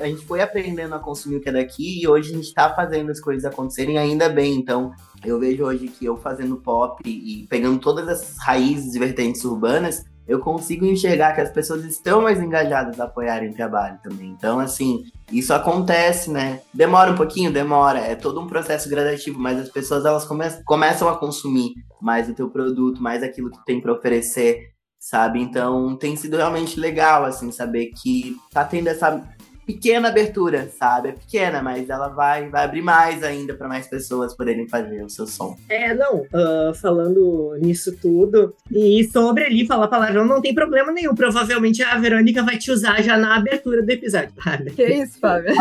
[SPEAKER 4] A gente foi aprendendo a consumir o que é daqui e hoje a gente tá fazendo as coisas acontecerem ainda bem. Então, eu vejo hoje que eu fazendo pop e pegando todas essas raízes e vertentes urbanas, eu consigo enxergar que as pessoas estão mais engajadas a apoiarem o trabalho também. Então, assim, isso acontece, né? Demora um pouquinho, demora. É todo um processo gradativo, mas as pessoas elas come começam a consumir mais o teu produto, mais aquilo que tem para oferecer, sabe? Então, tem sido realmente legal, assim, saber que tá tendo essa pequena abertura, sabe? É pequena, mas ela vai, vai abrir mais ainda para mais pessoas poderem fazer o seu som.
[SPEAKER 1] É, não, uh, falando nisso tudo, e sobre ali falar palavrão não tem problema nenhum. Provavelmente a Verônica vai te usar já na abertura do episódio.
[SPEAKER 2] Que isso, Fábio?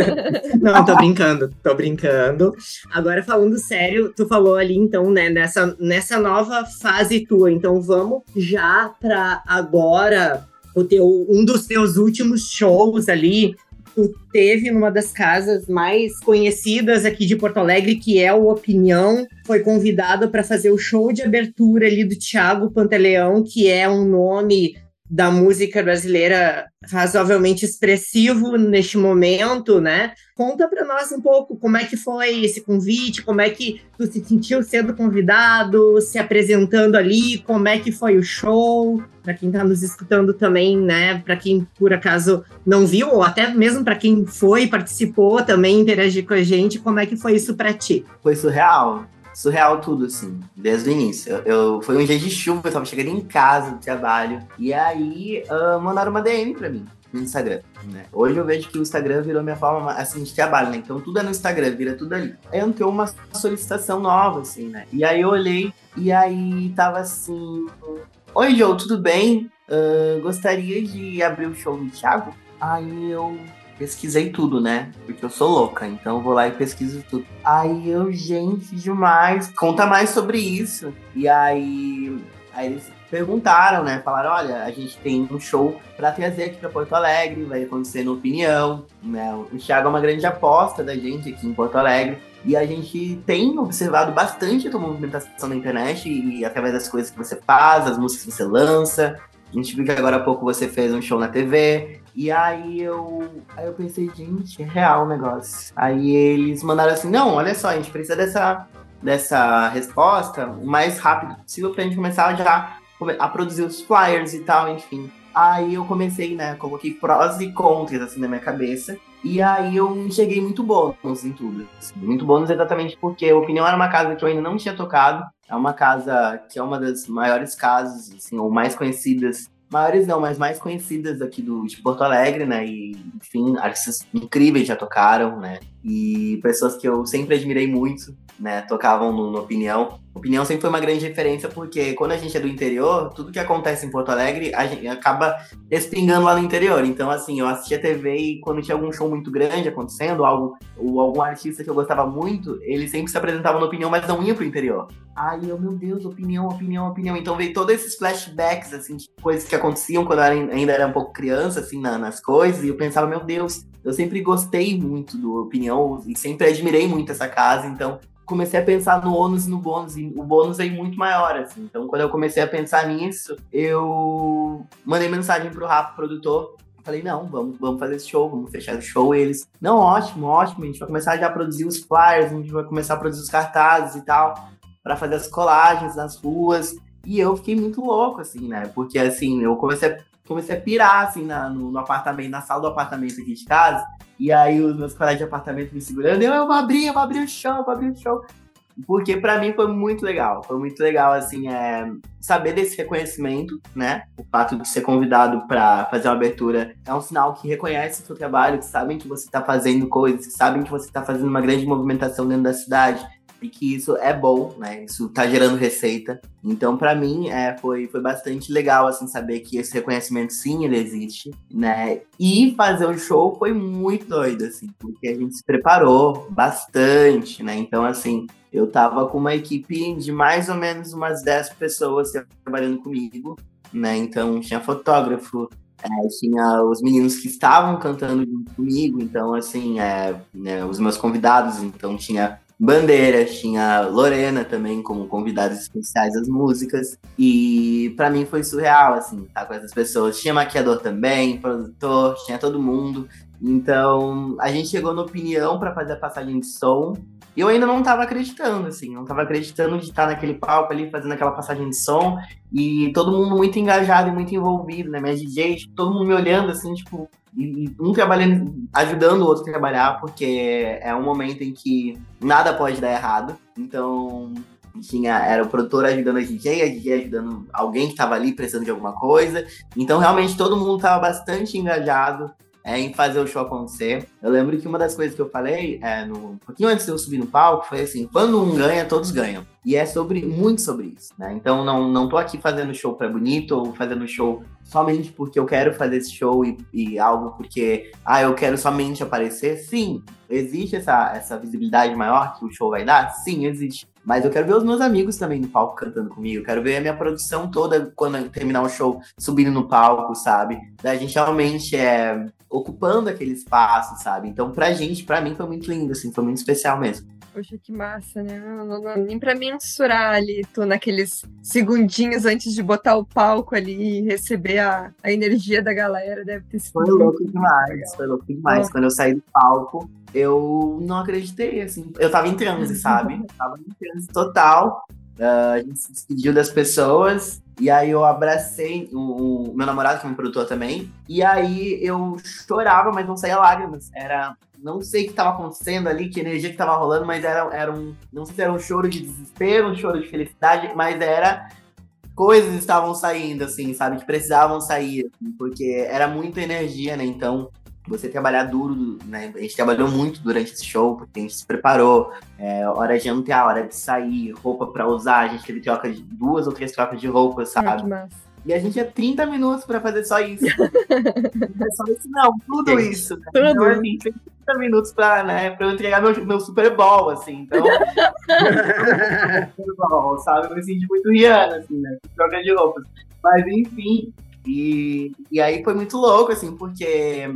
[SPEAKER 1] não, tô brincando, tô brincando. Agora falando sério, tu falou ali então, né, nessa, nessa nova fase tua, então vamos já pra agora o teu, um dos teus últimos shows ali, tu teve numa das casas mais conhecidas aqui de Porto Alegre, que é o Opinião. Foi convidado para fazer o show de abertura ali do Thiago Pantaleão, que é um nome da música brasileira razoavelmente expressivo neste momento, né? Conta para nós um pouco como é que foi esse convite, como é que tu se sentiu sendo convidado, se apresentando ali, como é que foi o show, para quem está nos escutando também, né? Para quem por acaso não viu ou até mesmo para quem foi, participou também, interagir com a gente, como é que foi isso para ti?
[SPEAKER 4] Foi surreal surreal tudo, assim, desde o início. Eu, eu, foi um dia de chuva, eu tava chegando em casa do trabalho, e aí uh, mandaram uma DM pra mim no Instagram, né? Hoje eu vejo que o Instagram virou minha forma, assim, de trabalho, né? Então tudo é no Instagram, vira tudo ali. Aí entrou uma solicitação nova, assim, né? E aí eu olhei, e aí tava assim... Oi, Joe, tudo bem? Uh, gostaria de abrir o show do Thiago? Aí eu pesquisei tudo, né? Porque eu sou louca, então vou lá e pesquiso tudo. Aí eu, gente, demais, conta mais sobre isso. E aí, aí eles perguntaram, né? Falaram, olha, a gente tem um show para trazer aqui para Porto Alegre, vai acontecer no Opinião, né? O Thiago é uma grande aposta da gente aqui em Porto Alegre. E a gente tem observado bastante a tua movimentação na internet e através das coisas que você faz, as músicas que você lança. A gente viu que agora há pouco você fez um show na TV. E aí eu, aí eu pensei, gente, é real o negócio. Aí eles mandaram assim, não, olha só, a gente precisa dessa, dessa resposta o mais rápido possível pra gente começar já a produzir os flyers e tal, enfim. Aí eu comecei, né, coloquei prós e contras assim na minha cabeça. E aí eu cheguei muito bônus em tudo. Assim, muito bônus exatamente porque a Opinião era uma casa que eu ainda não tinha tocado. É uma casa que é uma das maiores casas, assim, ou mais conhecidas maiores não, mas mais conhecidas aqui do, de Porto Alegre, né? E, enfim, artistas incríveis já tocaram, né? E pessoas que eu sempre admirei muito, né? Tocavam no, no Opinião. Opinião sempre foi uma grande referência, porque quando a gente é do interior, tudo que acontece em Porto Alegre, a gente acaba respingando lá no interior. Então, assim, eu assistia TV e quando tinha algum show muito grande acontecendo, algo, ou algum artista que eu gostava muito, ele sempre se apresentava no Opinião, mas não ia pro interior. Aí eu, meu Deus, opinião, opinião, opinião. Então veio todos esses flashbacks, assim, de coisas que aconteciam quando eu ainda era um pouco criança, assim, na, nas coisas, e eu pensava, meu Deus, eu sempre gostei muito do Opinião e sempre admirei muito essa casa, então comecei a pensar no ônus e no bônus, e o bônus é muito maior, assim. Então, quando eu comecei a pensar nisso, eu mandei mensagem pro Rafa, produtor, Falei, não, vamos, vamos fazer esse show, vamos fechar o show. E eles, não, ótimo, ótimo, a gente vai começar já a produzir os flyers, a gente vai começar a produzir os cartazes e tal, para fazer as colagens nas ruas. E eu fiquei muito louco, assim, né? Porque, assim, eu comecei a, comecei a pirar, assim, na, no, no apartamento, na sala do apartamento aqui de casa. E aí os meus colegas de apartamento me segurando, eu, eu vou abrir, eu vou abrir o show, eu vou abrir o show. Porque para mim foi muito legal. Foi muito legal, assim, é, saber desse reconhecimento, né? O fato de ser convidado para fazer uma abertura é um sinal que reconhece o seu trabalho, que sabem que você está fazendo coisas, que sabem que você está fazendo uma grande movimentação dentro da cidade e que isso é bom, né? Isso tá gerando receita. Então, para mim, é, foi, foi bastante legal, assim, saber que esse reconhecimento, sim, ele existe, né? E fazer o show foi muito doido, assim, porque a gente se preparou bastante, né? Então, assim, eu tava com uma equipe de mais ou menos umas 10 pessoas trabalhando comigo, né? Então, tinha fotógrafo, é, tinha os meninos que estavam cantando junto comigo, então, assim, é, né, os meus convidados, então tinha Bandeiras, tinha Lorena também como convidados especiais das músicas. E para mim foi surreal, assim, estar tá com essas pessoas. Tinha maquiador também, produtor, tinha todo mundo. Então, a gente chegou na opinião para fazer a passagem de som. E eu ainda não estava acreditando, assim, não estava acreditando de estar naquele palco ali, fazendo aquela passagem de som, e todo mundo muito engajado e muito envolvido, né? Minha DJ, tipo, todo mundo me olhando, assim, tipo, um trabalhando, ajudando o outro a trabalhar, porque é um momento em que nada pode dar errado. Então, tinha era o produtor ajudando a DJ, a DJ ajudando alguém que estava ali precisando de alguma coisa. Então, realmente, todo mundo estava bastante engajado é, em fazer o show acontecer. Eu lembro que uma das coisas que eu falei, é, no, um pouquinho antes de eu subir no palco, foi assim: quando um ganha, todos ganham. E é sobre muito sobre isso, né? Então não, não tô aqui fazendo show para bonito ou fazendo show somente porque eu quero fazer esse show e, e, algo porque ah, eu quero somente aparecer. Sim, existe essa, essa visibilidade maior que o show vai dar? Sim, existe. Mas eu quero ver os meus amigos também no palco cantando comigo. Eu quero ver a minha produção toda quando terminar o show subindo no palco, sabe? Da gente realmente é ocupando aquele espaço, sabe? Então, pra gente, pra mim, foi muito lindo, assim, foi muito especial mesmo.
[SPEAKER 2] Poxa, que massa, né? Não, não, não, nem pra mensurar ali, tô naqueles segundinhos antes de botar o palco ali e receber a, a energia da galera, deve ter sido.
[SPEAKER 4] Foi louco demais, foi louco demais. Quando eu saí do palco, eu não acreditei, assim. Eu tava em transe, sabe? Eu tava em transe total. Uh, a gente se despediu das pessoas e aí eu abracei o, o, meu namorado, que é um produtor também. E aí eu chorava, mas não saía lágrimas. Era. Não sei o que estava acontecendo ali, que energia que estava rolando, mas era, era um. Não sei se era um choro de desespero, um choro de felicidade, mas era. Coisas estavam saindo, assim, sabe? Que precisavam sair, assim, porque era muita energia, né? Então, você trabalhar duro, né? A gente trabalhou muito durante esse show, porque a gente se preparou, é, hora de entrar, hora de sair, roupa para usar, a gente teve troca de duas ou três trocas de roupa, sabe? e a gente tinha 30 minutos para fazer só isso. é só isso, não, tudo isso. Né? Tudo. Então, assim, 30 minutos pra, né, pra eu entregar meu, meu Super Bowl, assim. Então. Super Bowl, sabe? Eu me senti muito Rihanna, assim, né? Troca de roupas. Mas, enfim. E, e aí foi muito louco, assim, porque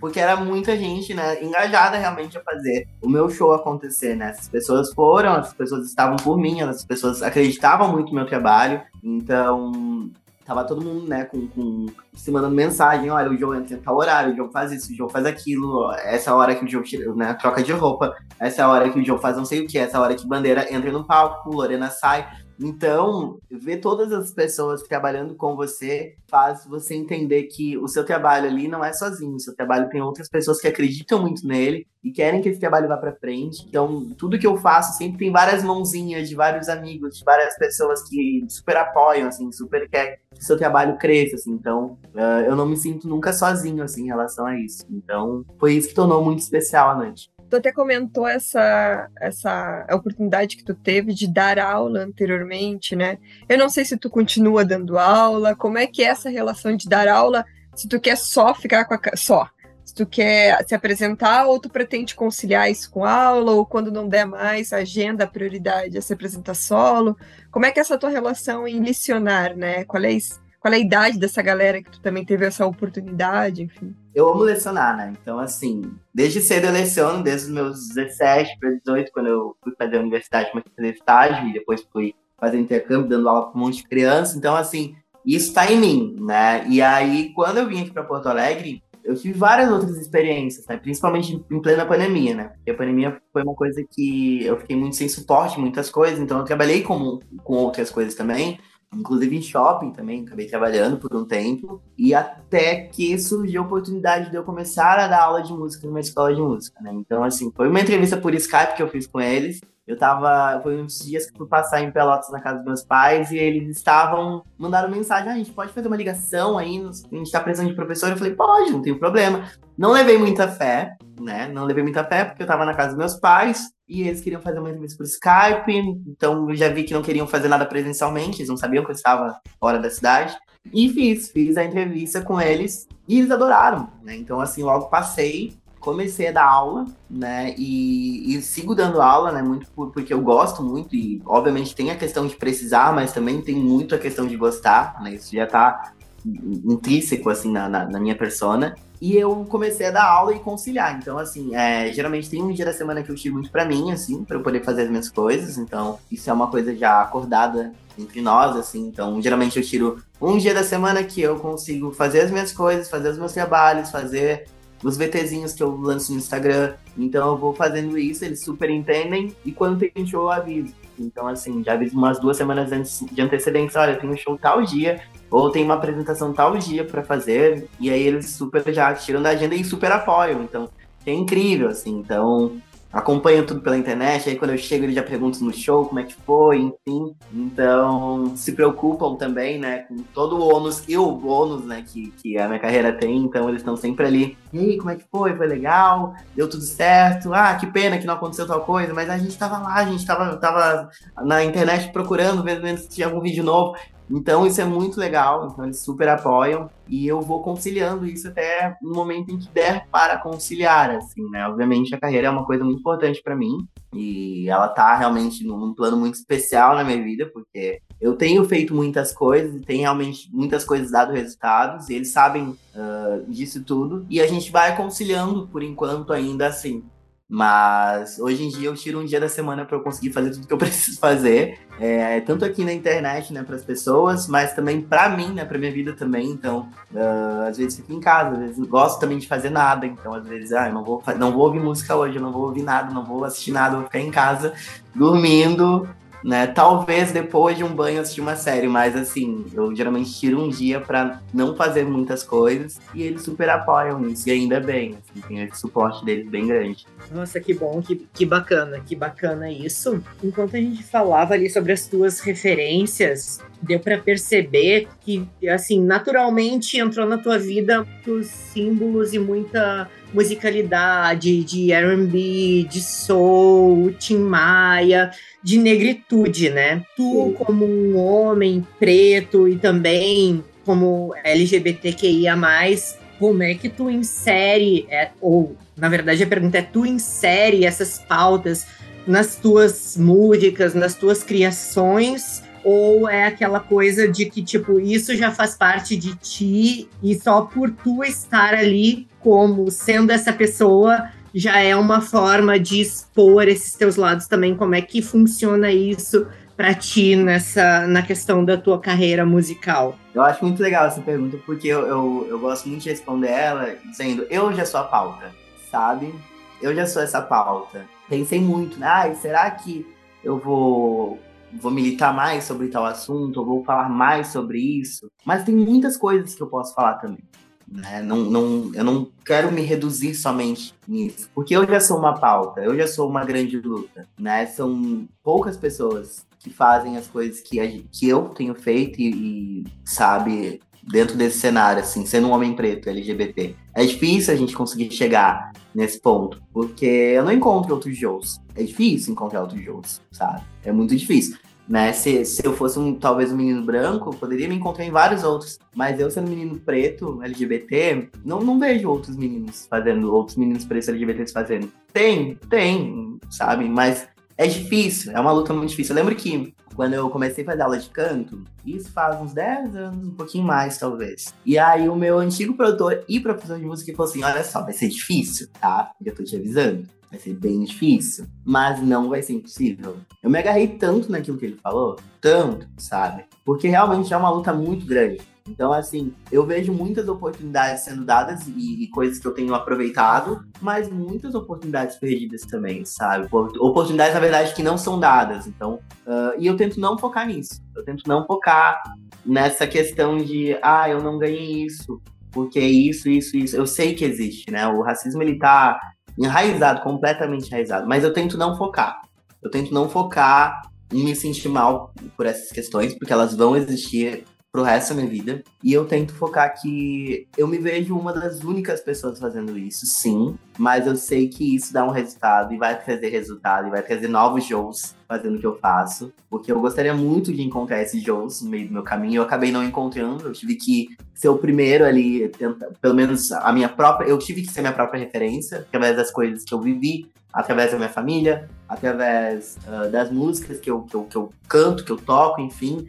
[SPEAKER 4] porque era muita gente, né, engajada realmente a fazer o meu show acontecer, né? As pessoas foram, as pessoas estavam por mim, as pessoas acreditavam muito no meu trabalho, então tava todo mundo, né, com, com se mandando mensagem, olha, o Joe entra em tal horário, o Joe faz isso, o Joe faz aquilo, essa hora que o Joe tira, né, troca de roupa, essa hora que o Joe faz não sei o que, essa hora que Bandeira entra no palco, Lorena sai. Então, ver todas as pessoas trabalhando com você faz você entender que o seu trabalho ali não é sozinho, o seu trabalho tem outras pessoas que acreditam muito nele e querem que esse trabalho vá para frente. Então, tudo que eu faço sempre tem várias mãozinhas de vários amigos, de várias pessoas que super apoiam, assim, super querem que o seu trabalho cresça, assim. Então, uh, eu não me sinto nunca sozinho, assim, em relação a isso. Então, foi isso que tornou muito especial a noite.
[SPEAKER 2] Tu até comentou essa, essa oportunidade que tu teve de dar aula anteriormente, né? Eu não sei se tu continua dando aula, como é que é essa relação de dar aula, se tu quer só ficar com a... só, se tu quer se apresentar ou tu pretende conciliar isso com aula, ou quando não der mais, agenda a prioridade a se apresentar solo. Como é que é essa tua relação em licionar, né? Qual é isso? Qual é a idade dessa galera que tu também teve essa oportunidade, enfim?
[SPEAKER 4] Eu amo lecionar, né? Então, assim, desde cedo eu leciono, desde os meus 17 para 18, quando eu fui fazer a universidade, comecei a fazer estágio e depois fui fazer intercâmbio, dando aula para um monte de criança. Então, assim, isso está em mim, né? E aí, quando eu vim aqui para Porto Alegre, eu tive várias outras experiências, né? Principalmente em plena pandemia, né? Porque a pandemia foi uma coisa que eu fiquei muito sem suporte, muitas coisas, então eu trabalhei com, com outras coisas também inclusive em shopping também, acabei trabalhando por um tempo, e até que surgiu a oportunidade de eu começar a dar aula de música numa escola de música, né? Então, assim, foi uma entrevista por Skype que eu fiz com eles. Eu tava, foi uns dias que fui passar em Pelotas na casa dos meus pais e eles estavam, mandaram mensagem, ah, a gente pode fazer uma ligação aí, a gente tá precisando de professor. Eu falei, pode, não tem problema. Não levei muita fé, né? Não levei muita fé porque eu tava na casa dos meus pais, e eles queriam fazer uma entrevista por Skype, então eu já vi que não queriam fazer nada presencialmente, eles não sabiam que eu estava fora da cidade. E fiz, fiz a entrevista com eles e eles adoraram, né? Então, assim, logo passei, comecei a dar aula, né? E, e sigo dando aula, né? Muito por, porque eu gosto muito e, obviamente, tem a questão de precisar, mas também tem muito a questão de gostar, né? Isso já tá intrínseco, assim, na, na, na minha persona. E eu comecei a dar aula e conciliar. Então, assim, é, geralmente tem um dia da semana que eu tiro muito para mim, assim, para eu poder fazer as minhas coisas. Então, isso é uma coisa já acordada entre nós, assim. Então, geralmente eu tiro um dia da semana que eu consigo fazer as minhas coisas, fazer os meus trabalhos, fazer os VTzinhos que eu lanço no Instagram. Então, eu vou fazendo isso, eles super entendem. E quando tem show, eu aviso. Então, assim, já aviso umas duas semanas antes de antecedência, olha, tenho um show tal dia, ou tem uma apresentação tal dia para fazer, e aí eles super já tiram da agenda e super apoiam. Então, é incrível, assim. Então, acompanham tudo pela internet, aí quando eu chego eles já perguntam no show como é que foi, enfim. Então, se preocupam também, né, com todo o ônus e o bônus, né, que, que a minha carreira tem, então eles estão sempre ali. E aí, como é que foi? Foi legal? Deu tudo certo? Ah, que pena que não aconteceu tal coisa, mas a gente tava lá, a gente tava, tava na internet procurando, vendo se tinha algum vídeo novo. Então isso é muito legal, então eles super apoiam e eu vou conciliando isso até no momento em que der para conciliar, assim, né? Obviamente a carreira é uma coisa muito importante para mim e ela tá realmente num plano muito especial na minha vida, porque eu tenho feito muitas coisas e tem realmente muitas coisas dado resultados e eles sabem uh, disso tudo e a gente vai conciliando por enquanto ainda assim. Mas hoje em dia eu tiro um dia da semana para eu conseguir fazer tudo que eu preciso fazer, é, tanto aqui na internet, né, para as pessoas, mas também para mim, né, para minha vida também. Então, uh, às vezes fico em casa, às vezes gosto também de fazer nada. Então, às vezes, ah, eu não vou, não vou ouvir música hoje, eu não vou ouvir nada, não vou assistir nada, vou ficar em casa dormindo né? Talvez depois de um banho assistir uma série, mas assim, eu geralmente tiro um dia para não fazer muitas coisas e eles super apoiam isso, e ainda bem, assim, tem esse suporte deles bem grande.
[SPEAKER 1] Nossa, que bom, que, que bacana, que bacana isso. Enquanto a gente falava ali sobre as tuas referências, deu para perceber que, assim, naturalmente entrou na tua vida muitos símbolos e muita musicalidade de R&B, de soul, Tim Maia, de negritude, né? Tu, como um homem preto e também como LGBTQIA+, como é que tu insere, é, ou na verdade a pergunta é, tu insere essas pautas nas tuas músicas, nas tuas criações, ou é aquela coisa de que, tipo, isso já faz parte de ti e só por tu estar ali como sendo essa pessoa já é uma forma de expor esses teus lados também, como é que funciona isso para ti nessa na questão da tua carreira musical?
[SPEAKER 4] Eu acho muito legal essa pergunta, porque eu, eu, eu gosto muito de responder ela dizendo, eu já sou a pauta, sabe? Eu já sou essa pauta. Pensei muito, né? Ai, será que eu vou vou militar mais sobre tal assunto, ou vou falar mais sobre isso. Mas tem muitas coisas que eu posso falar também. Né? Não, não, eu não quero me reduzir somente nisso, porque eu já sou uma pauta, eu já sou uma grande luta. Né? São poucas pessoas que fazem as coisas que, a, que eu tenho feito e, e, sabe, dentro desse cenário, assim, sendo um homem preto, LGBT. É difícil a gente conseguir chegar nesse ponto, porque eu não encontro outros Joes. É difícil encontrar outros Joes, sabe? É muito difícil. Né? Se, se eu fosse um, talvez um menino branco, poderia me encontrar em vários outros. Mas eu sendo menino preto, LGBT, não, não vejo outros meninos fazendo, outros meninos pretos LGBTs fazendo. Tem, tem, sabe? Mas é difícil, é uma luta muito difícil. Eu lembro que quando eu comecei a fazer aula de canto, isso faz uns 10 anos, um pouquinho mais, talvez. E aí o meu antigo produtor e professor de música falou assim: olha só, vai ser difícil, tá? Já tô te avisando. Vai ser bem difícil, mas não vai ser impossível. Eu me agarrei tanto naquilo que ele falou, tanto, sabe? Porque realmente é uma luta muito grande. Então, assim, eu vejo muitas oportunidades sendo dadas e, e, coisas que eu tenho aproveitado, mas muitas oportunidades perdidas também, sabe? Oportunidades, na verdade, que não são dadas. Então, uh, e eu tento não focar nisso. Eu tento não focar nessa questão de, ah, eu não ganhei isso, porque isso, isso, isso. Eu sei que existe, né? O racismo, ele tá enraizado, completamente enraizado, mas eu tento não focar. Eu tento não focar em me sentir mal por essas questões, porque elas vão existir pro resto da minha vida. E eu tento focar que eu me vejo uma das únicas pessoas fazendo isso, sim. Mas eu sei que isso dá um resultado e vai trazer resultado e vai trazer novos shows fazendo o que eu faço. Porque eu gostaria muito de encontrar esses shows no meio do meu caminho. Eu acabei não encontrando. Eu tive que ser o primeiro ali, tenta, pelo menos a minha própria. Eu tive que ser minha própria referência, através das coisas que eu vivi, através da minha família, através uh, das músicas que eu, que eu, que eu canto, que eu toco, enfim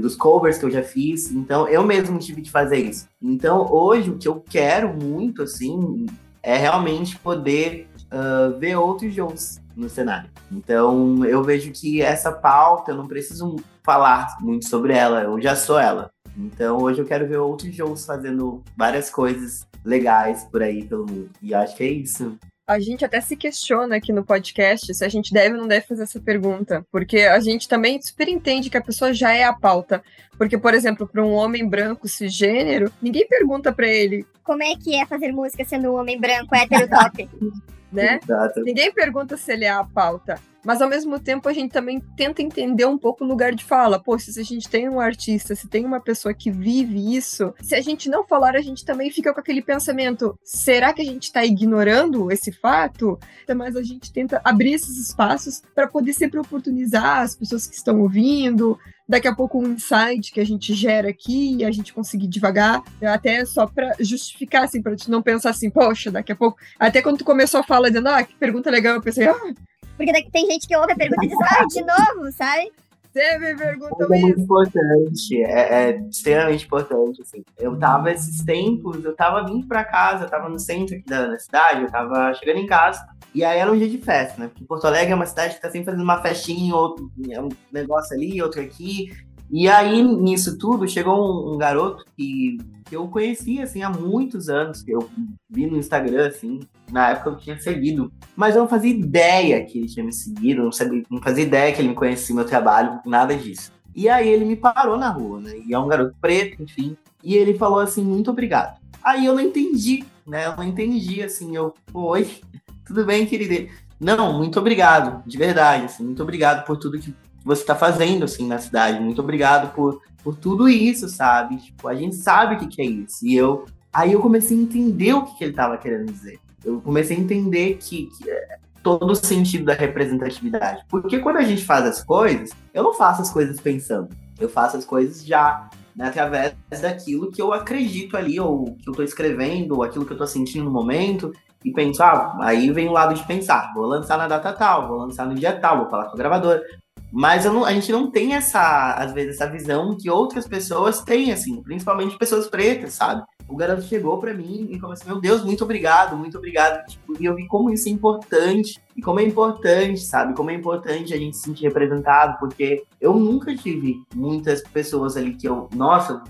[SPEAKER 4] dos covers que eu já fiz. Então, eu mesmo tive que fazer isso. Então, hoje, o que eu quero muito, assim, é realmente poder uh, ver outros shows no cenário. Então, eu vejo que essa pauta, eu não preciso falar muito sobre ela, eu já sou ela. Então, hoje eu quero ver outros shows fazendo várias coisas legais por aí pelo mundo. E acho que é isso
[SPEAKER 2] a gente até se questiona aqui no podcast se a gente deve ou não deve fazer essa pergunta, porque a gente também super entende que a pessoa já é a pauta. Porque, por exemplo, para um homem branco cisgênero, ninguém pergunta para ele
[SPEAKER 3] como é que é fazer música sendo um homem branco hétero top.
[SPEAKER 2] né? Exato. Ninguém pergunta se ele é a pauta. Mas ao mesmo tempo a gente também tenta entender um pouco o lugar de fala. Pô, se a gente tem um artista, se tem uma pessoa que vive isso, se a gente não falar, a gente também fica com aquele pensamento: será que a gente está ignorando esse fato? Mas a gente tenta abrir esses espaços para poder sempre oportunizar as pessoas que estão ouvindo, daqui a pouco um insight que a gente gera aqui e a gente conseguir devagar, até só para justificar, assim, para não pensar assim, poxa, daqui a pouco. Até quando tu começou a falar dizendo, ah, que pergunta legal, eu pensei, ah,
[SPEAKER 3] porque daqui tem gente que ouve a pergunta e diz, ah, de novo, sabe?
[SPEAKER 2] Sempre perguntam
[SPEAKER 4] é muito importante, é, é, extremamente importante, assim. Eu tava esses tempos, eu tava vindo pra casa, eu tava no centro aqui da, da, cidade, eu tava chegando em casa, e aí era um dia de festa, né? Porque Porto Alegre é uma cidade que tá sempre fazendo uma festinha, outro, é um negócio ali, outro aqui, e aí, nisso tudo, chegou um, um garoto que, eu conhecia, assim, há muitos anos, que eu vi no Instagram, assim, na época eu tinha seguido, mas eu não fazia ideia que ele tinha me seguido, não, sabia, não fazia ideia que ele me conhecia, meu trabalho, nada disso. E aí ele me parou na rua, né, e é um garoto preto, enfim, e ele falou assim, muito obrigado. Aí eu não entendi, né, eu não entendi, assim, eu, oi, tudo bem, querido? Não, muito obrigado, de verdade, assim, muito obrigado por tudo que você está fazendo, assim, na cidade. Muito obrigado por, por tudo isso, sabe? Tipo, a gente sabe o que, que é isso. E eu... Aí eu comecei a entender o que, que ele estava querendo dizer. Eu comecei a entender que, que é todo o sentido da representatividade. Porque quando a gente faz as coisas, eu não faço as coisas pensando. Eu faço as coisas já, né, através daquilo que eu acredito ali, ou que eu estou escrevendo, ou aquilo que eu estou sentindo no momento, e penso, ah, aí vem o lado de pensar, vou lançar na data tal, vou lançar no dia tal, vou falar com a gravadora. Mas não, a gente não tem essa, às vezes, essa visão que outras pessoas têm, assim, principalmente pessoas pretas, sabe? O garoto chegou para mim e começou, meu Deus, muito obrigado, muito obrigado. Tipo, e eu vi como isso é importante, e como é importante, sabe? Como é importante a gente se sentir representado, porque eu nunca tive muitas pessoas ali que eu, nossa,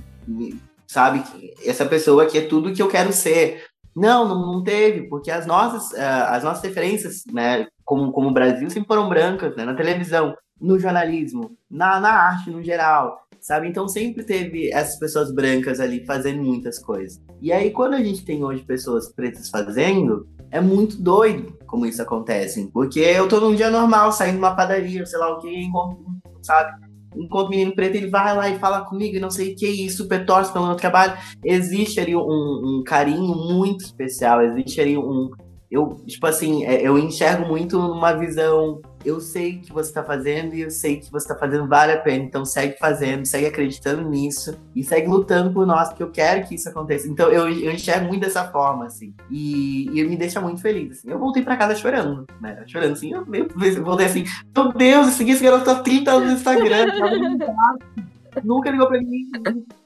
[SPEAKER 4] sabe? Essa pessoa que é tudo que eu quero ser. Não, não, teve, porque as nossas, uh, as nossas referências, né, como, como o Brasil, sempre foram brancas, né, na televisão no jornalismo, na, na arte no geral, sabe? Então sempre teve essas pessoas brancas ali fazendo muitas coisas. E aí, quando a gente tem hoje pessoas pretas fazendo, é muito doido como isso acontece. Porque eu tô num dia normal, saindo de uma padaria, sei lá o que, sabe? Enquanto menino preto, ele vai lá e fala comigo e não sei o que, e super torce pelo meu trabalho. Existe ali um, um carinho muito especial, existe ali um, eu, tipo assim, é, eu enxergo muito numa visão. Eu sei que você tá fazendo e eu sei que você tá fazendo vale a pena. Então segue fazendo, segue acreditando nisso e segue lutando por nós, porque eu quero que isso aconteça. Então eu, eu enxergo muito dessa forma, assim. E, e me deixa muito feliz. Assim. Eu voltei pra casa chorando, né? Chorando assim, eu, eu voltei assim, meu Deus, eu segui esse garoto há 30 anos no Instagram. nunca ligou pra mim,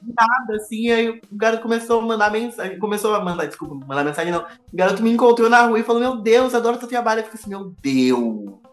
[SPEAKER 4] nada, assim. Aí o garoto começou a mandar mensagem, começou a mandar, desculpa, mandar mensagem não. O garoto me encontrou na rua e falou: Meu Deus, adoro teu trabalho. Eu fiquei assim: Meu Deus.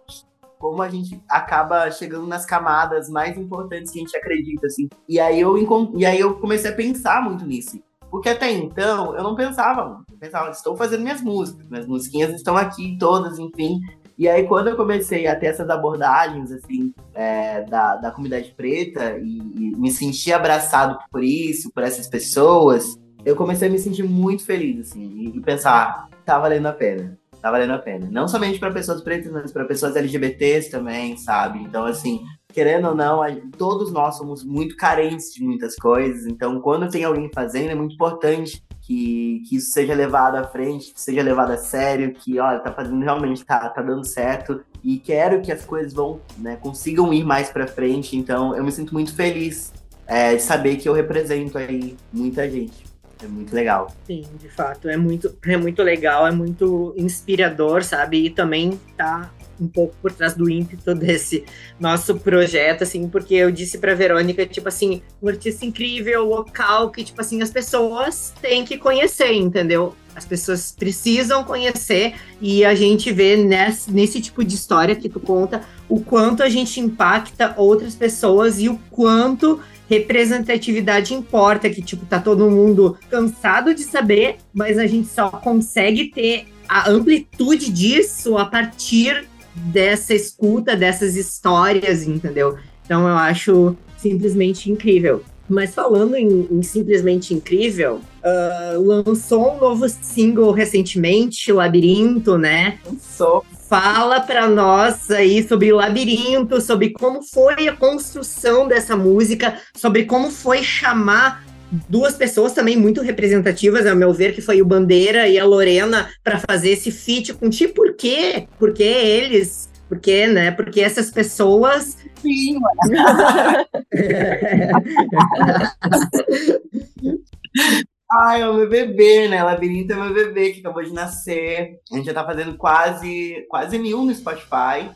[SPEAKER 4] Como a gente acaba chegando nas camadas mais importantes que a gente acredita, assim. E aí eu, e aí eu comecei a pensar muito nisso. Porque até então eu não pensava, eu pensava, estou fazendo minhas músicas, minhas musiquinhas estão aqui todas, enfim. E aí, quando eu comecei a ter essas abordagens, assim, é, da, da comunidade preta e, e, me sentir abraçado por isso, por essas pessoas, eu comecei a me sentir muito feliz, assim, e pensar, tá valendo a pena, tá valendo a pena. Não somente para pessoas pretas, mas para pessoas LGBTs também, sabe? Então, assim, querendo ou não, todos nós somos muito carentes de muitas coisas, então quando tem alguém fazendo, é muito importante que, que isso seja levado à frente, que seja levado a sério, que, olha, tá fazendo realmente, tá, tá dando certo, e quero que as coisas vão, né, consigam ir mais para frente, então eu me sinto muito feliz é, de saber que eu represento aí muita gente. É muito legal.
[SPEAKER 1] Sim, de fato, é muito, é muito legal, é muito inspirador, sabe? E também tá um pouco por trás do ímpeto desse nosso projeto, assim, porque eu disse pra Verônica, tipo assim, um artista incrível, local, que, tipo assim, as pessoas têm que conhecer, entendeu? As pessoas precisam conhecer e a gente vê nesse, nesse tipo de história que tu conta o quanto a gente impacta outras pessoas e o quanto representatividade importa, que tipo tá todo mundo cansado de saber, mas a gente só consegue ter a amplitude disso a partir dessa escuta, dessas histórias, entendeu? Então eu acho simplesmente incrível. Mas falando em, em simplesmente incrível, uh, lançou um novo single recentemente, Labirinto, né?
[SPEAKER 4] Lançou.
[SPEAKER 1] Fala para nós aí sobre Labirinto, sobre como foi a construção dessa música, sobre como foi chamar duas pessoas também muito representativas, ao meu ver, que foi o Bandeira e a Lorena, para fazer esse feat com ti. Por quê? Porque eles porque, né? Porque essas pessoas.
[SPEAKER 4] Sim, Ai, é o meu bebê, né? Labirinto é meu bebê que acabou de nascer. A gente já tá fazendo quase, quase mil no Spotify.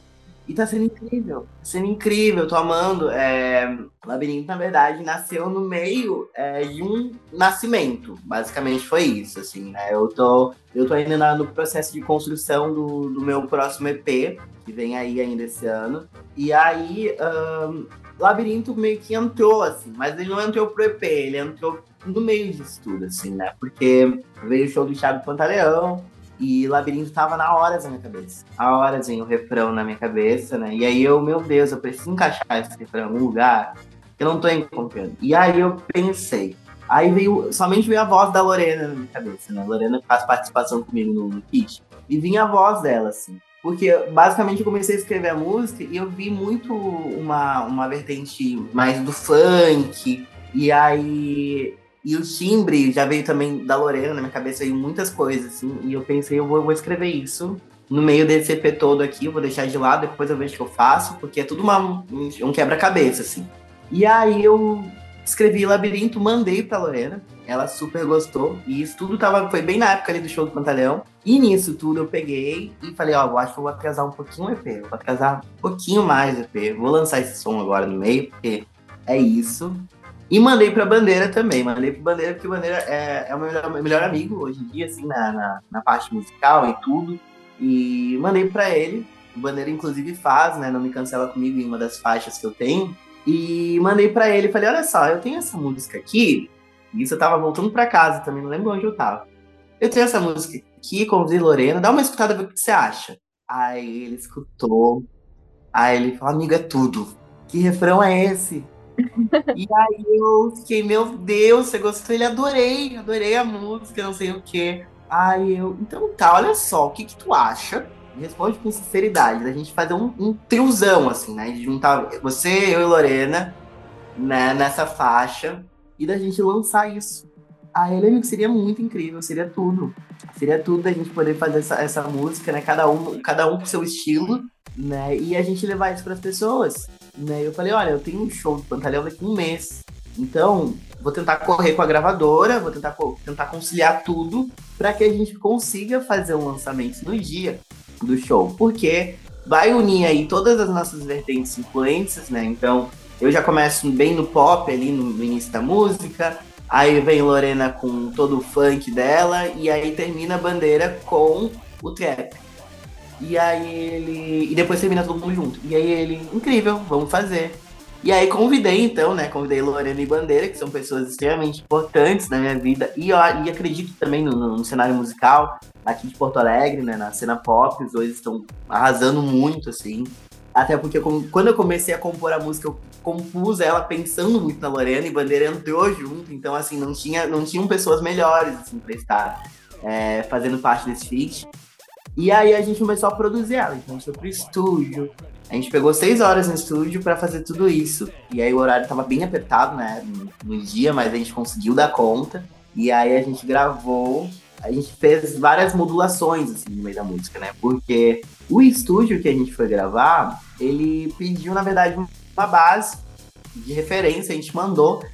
[SPEAKER 4] E tá sendo incrível. Tá sendo incrível, tô amando. É... Labirinto, na verdade, nasceu no meio é, de um nascimento. Basicamente foi isso, assim, né? Eu tô, eu tô ainda no processo de construção do, do meu próximo EP, que vem aí ainda esse ano. E aí, um, Labirinto meio que entrou, assim, mas ele não entrou pro EP, ele entrou no meio disso tudo, assim, né? Porque veio o show do Thiago Pantaleão, e Labirinto tava na horas na minha cabeça. Há horas em o refrão na minha cabeça, né? E aí eu, meu Deus, eu preciso encaixar esse refrão em algum lugar que eu não tô encontrando. E aí eu pensei. Aí veio, somente veio a voz da Lorena na minha cabeça, né? A Lorena faz participação comigo no, no kit. E vinha a voz dela, assim. Porque basicamente eu comecei a escrever a música e eu vi muito uma, uma vertente mais do funk. E aí e o timbre já veio também da Lorena, na minha cabeça veio muitas coisas, assim. E eu pensei, eu vou, eu vou escrever isso no meio desse EP todo aqui, eu vou deixar de lado, depois eu vejo o que eu faço, porque é tudo uma, um quebra-cabeça, assim. E aí eu escrevi Labirinto, mandei pra Lorena, ela super gostou, e isso tudo tava, foi bem na época ali do show do Pantaleão. E nisso tudo eu peguei e falei, ó, oh, acho que eu vou atrasar um pouquinho o EP, vou atrasar um pouquinho mais o EP, vou lançar esse som agora no meio, porque é isso. E mandei pra Bandeira também. Mandei pro Bandeira, porque Bandeira é, é o meu melhor, melhor, amigo hoje em dia, assim, na, na, na, parte musical e tudo. E mandei pra ele. O Bandeira, inclusive, faz, né? Não me cancela comigo em uma das faixas que eu tenho. E mandei pra ele. Falei: Olha só, eu tenho essa música aqui. Isso eu tava voltando pra casa também, não lembro onde eu tava. Eu tenho essa música aqui, o Lorena. Dá uma escutada, ver o que você acha. Aí ele escutou. Aí ele falou: Amigo, é tudo. Que refrão é esse? E aí eu fiquei, meu Deus, você gostou? Ele adorei, adorei a música, não sei o quê. Aí eu, então tá, olha só, o que que tu acha? Responde com sinceridade, da gente fazer um, um triozão, assim, né? De juntar você, eu e Lorena, né, nessa faixa, e da gente lançar isso. Aí ele que seria muito incrível, seria tudo. Seria tudo a gente poder fazer essa, essa música, né? Cada um, cada um com seu estilo, né? E a gente levar isso para as pessoas. Né? Eu falei, olha, eu tenho um show de Pantaleão daqui um mês. Então, vou tentar correr com a gravadora, vou tentar, tentar conciliar tudo para que a gente consiga fazer um lançamento no dia do show. Porque vai unir aí todas as nossas vertentes influências, né? Então, eu já começo bem no pop ali no início da música, aí vem Lorena com todo o funk dela, e aí termina a bandeira com o trap. E aí ele. E depois termina todo mundo junto. E aí ele, incrível, vamos fazer. E aí convidei, então, né? Convidei Lorena e Bandeira, que são pessoas extremamente importantes na minha vida. E, eu, e acredito também no, no, cenário musical aqui de Porto Alegre, né? Na cena pop, os dois estão arrasando muito, assim. Até porque quando eu comecei a compor a música, eu compus ela pensando muito na Lorena e Bandeira entrou junto. Então, assim, não, tinha, não tinham pessoas melhores, assim, pra estar é, fazendo parte desse feat. E aí a gente começou a produzir ela. Então a gente foi pro estúdio. A gente pegou seis horas no estúdio para fazer tudo isso. E aí o horário tava bem apertado, né? No, no dia, mas a gente conseguiu dar conta. E aí a gente gravou. A gente fez várias modulações assim, no meio da música, né? Porque o estúdio que a gente foi gravar, ele pediu, na verdade, uma base de referência, a gente mandou.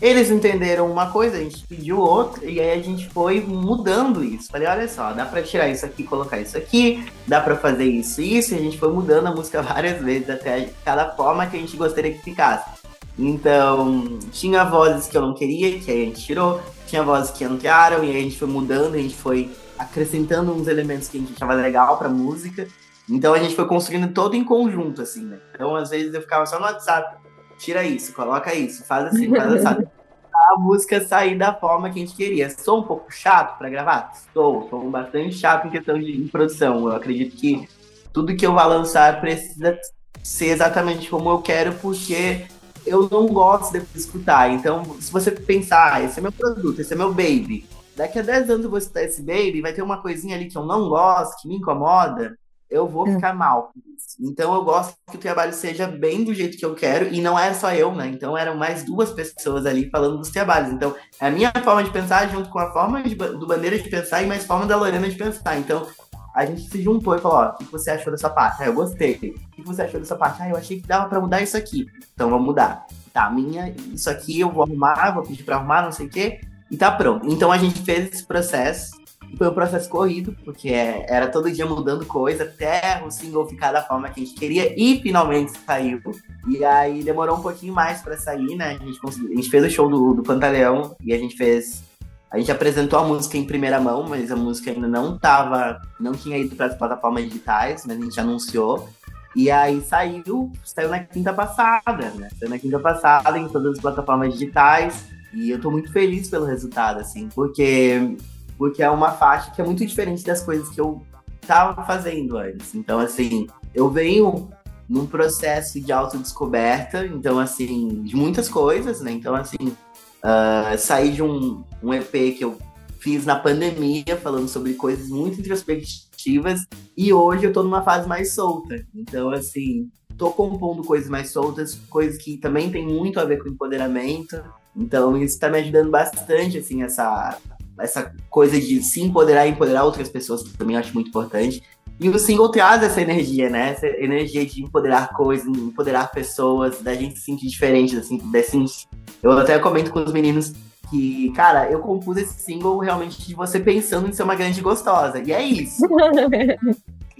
[SPEAKER 4] Eles entenderam uma coisa, a gente pediu outra, e aí a gente foi mudando isso. Falei, olha só, dá pra tirar isso aqui, colocar isso aqui, dá pra fazer isso e isso, e a gente foi mudando a música várias vezes, até cada forma que a gente gostaria que ficasse. Então, tinha vozes que eu não queria, que aí a gente tirou, tinha vozes que entraram, e aí a gente foi mudando, a gente foi acrescentando uns elementos que a gente achava legal pra música. Então a gente foi construindo todo em conjunto, assim, né? Então, às vezes, eu ficava só no WhatsApp, tira isso, coloca isso, faz assim, faz assim. a música sair da forma que a gente queria. Sou um pouco chato para gravar? Sou, sou bastante chato em questão de produção. Eu acredito que tudo que eu vou lançar precisa ser exatamente como eu quero, porque eu não gosto de escutar. Então, se você pensar, ah, esse é meu produto, esse é meu baby. Daqui a 10 anos eu vou escutar esse baby, vai ter uma coisinha ali que eu não gosto, que me incomoda eu vou é. ficar mal. Então eu gosto que o trabalho seja bem do jeito que eu quero, e não era só eu, né? Então eram mais duas pessoas ali falando dos trabalhos. Então é a minha forma de pensar junto com a forma de, do Bandeira de pensar e mais forma da Lorena de pensar. Então a gente se juntou e falou: ó, o que você achou dessa parte? Ah, eu gostei. O que você achou dessa parte? Ah, eu achei que dava para mudar isso aqui. Então vamos mudar. Tá, minha, isso aqui eu vou arrumar, vou pedir para arrumar, não sei o quê, e tá pronto. Então a gente fez esse processo foi um processo corrido, porque é, era todo dia mudando coisa, até o single ficar da forma que a gente queria, e finalmente saiu. E aí demorou um pouquinho mais para sair, né? A gente, a gente fez o show do, do Pantaleão e a gente fez. A gente apresentou a música em primeira mão, mas a música ainda não tava. não tinha ido para as plataformas digitais, mas a gente anunciou. E aí saiu, saiu na quinta passada, né? Saiu na quinta passada em todas as plataformas digitais. E eu tô muito feliz pelo resultado, assim, porque porque é uma faixa que é muito diferente das coisas que eu estava fazendo antes. Então, assim, eu venho num processo de autodescoberta, então, assim, de muitas coisas, né? Então, assim, uh, saí de um, um EP que eu fiz na pandemia, falando sobre coisas muito introspectivas, e hoje eu tô numa fase mais solta. Então, assim, tô compondo coisas mais soltas, coisas que também tem muito a ver com empoderamento. Então, isso tá me ajudando bastante, assim, essa essa coisa de se empoderar e empoderar outras pessoas, que também acho muito importante. E o single traz essa energia, né? Essa energia de empoderar coisas, empoderar pessoas, da gente se sentir diferente, assim, desse... Eu até comento com os meninos que, cara, eu compus esse single realmente de você pensando em ser uma grande gostosa. E é isso.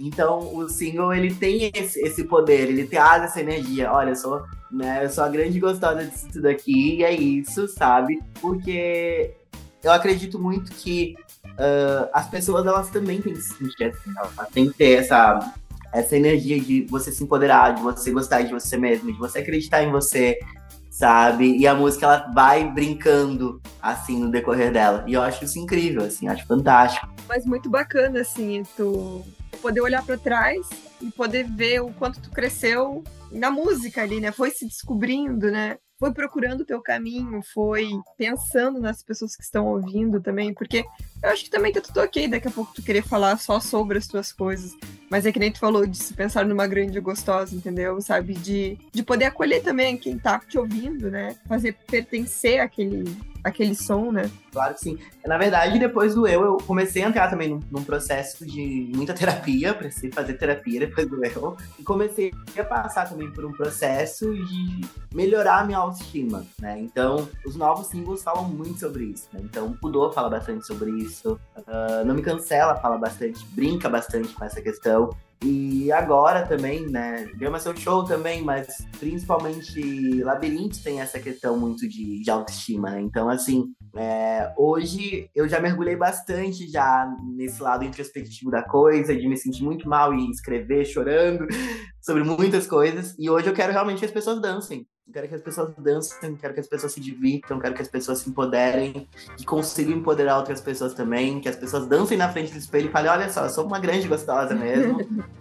[SPEAKER 4] Então, o single, ele tem esse, esse poder, ele traz essa energia. Olha, eu sou, né, eu sou a grande gostosa disso tudo aqui, e é isso, sabe? Porque eu acredito muito que uh, as pessoas elas também têm que se sentir assim, elas têm que ter essa, essa energia de você se empoderar, de você gostar de você mesmo, de você acreditar em você, sabe? E a música ela vai brincando assim no decorrer dela. E eu acho isso incrível, assim, acho fantástico.
[SPEAKER 2] Mas muito bacana assim, tu poder olhar para trás e poder ver o quanto tu cresceu na música ali, né? Foi se descobrindo, né? Foi procurando o teu caminho, foi pensando nas pessoas que estão ouvindo também, porque eu acho que também tá tudo ok daqui a pouco tu querer falar só sobre as tuas coisas, mas é que nem tu falou de se pensar numa grande gostosa, entendeu? Sabe? De, de poder acolher também quem tá te ouvindo, né? Fazer pertencer àquele, aquele som, né?
[SPEAKER 4] Claro que sim. Na verdade, depois do eu, eu comecei a entrar também num, num processo de muita terapia, precisei fazer terapia depois do eu, e comecei a passar também por um processo de melhorar a minha autoestima, né? Então, os novos singles falam muito sobre isso, né? Então, Pudor fala bastante sobre isso, uh, Não Me Cancela fala bastante, brinca bastante com essa questão. E agora também, né? Gama seu show também, mas principalmente Labirinto tem essa questão muito de, de autoestima, né? Então, assim, é, hoje eu já mergulhei bastante já nesse lado introspectivo da coisa, de me sentir muito mal e escrever chorando sobre muitas coisas. E hoje eu quero realmente que as pessoas dancem. Quero que as pessoas dancem, quero que as pessoas se divirtam, quero que as pessoas se empoderem, que consigam empoderar outras pessoas também, que as pessoas dancem na frente do espelho e falem, olha só, eu sou uma grande gostosa mesmo.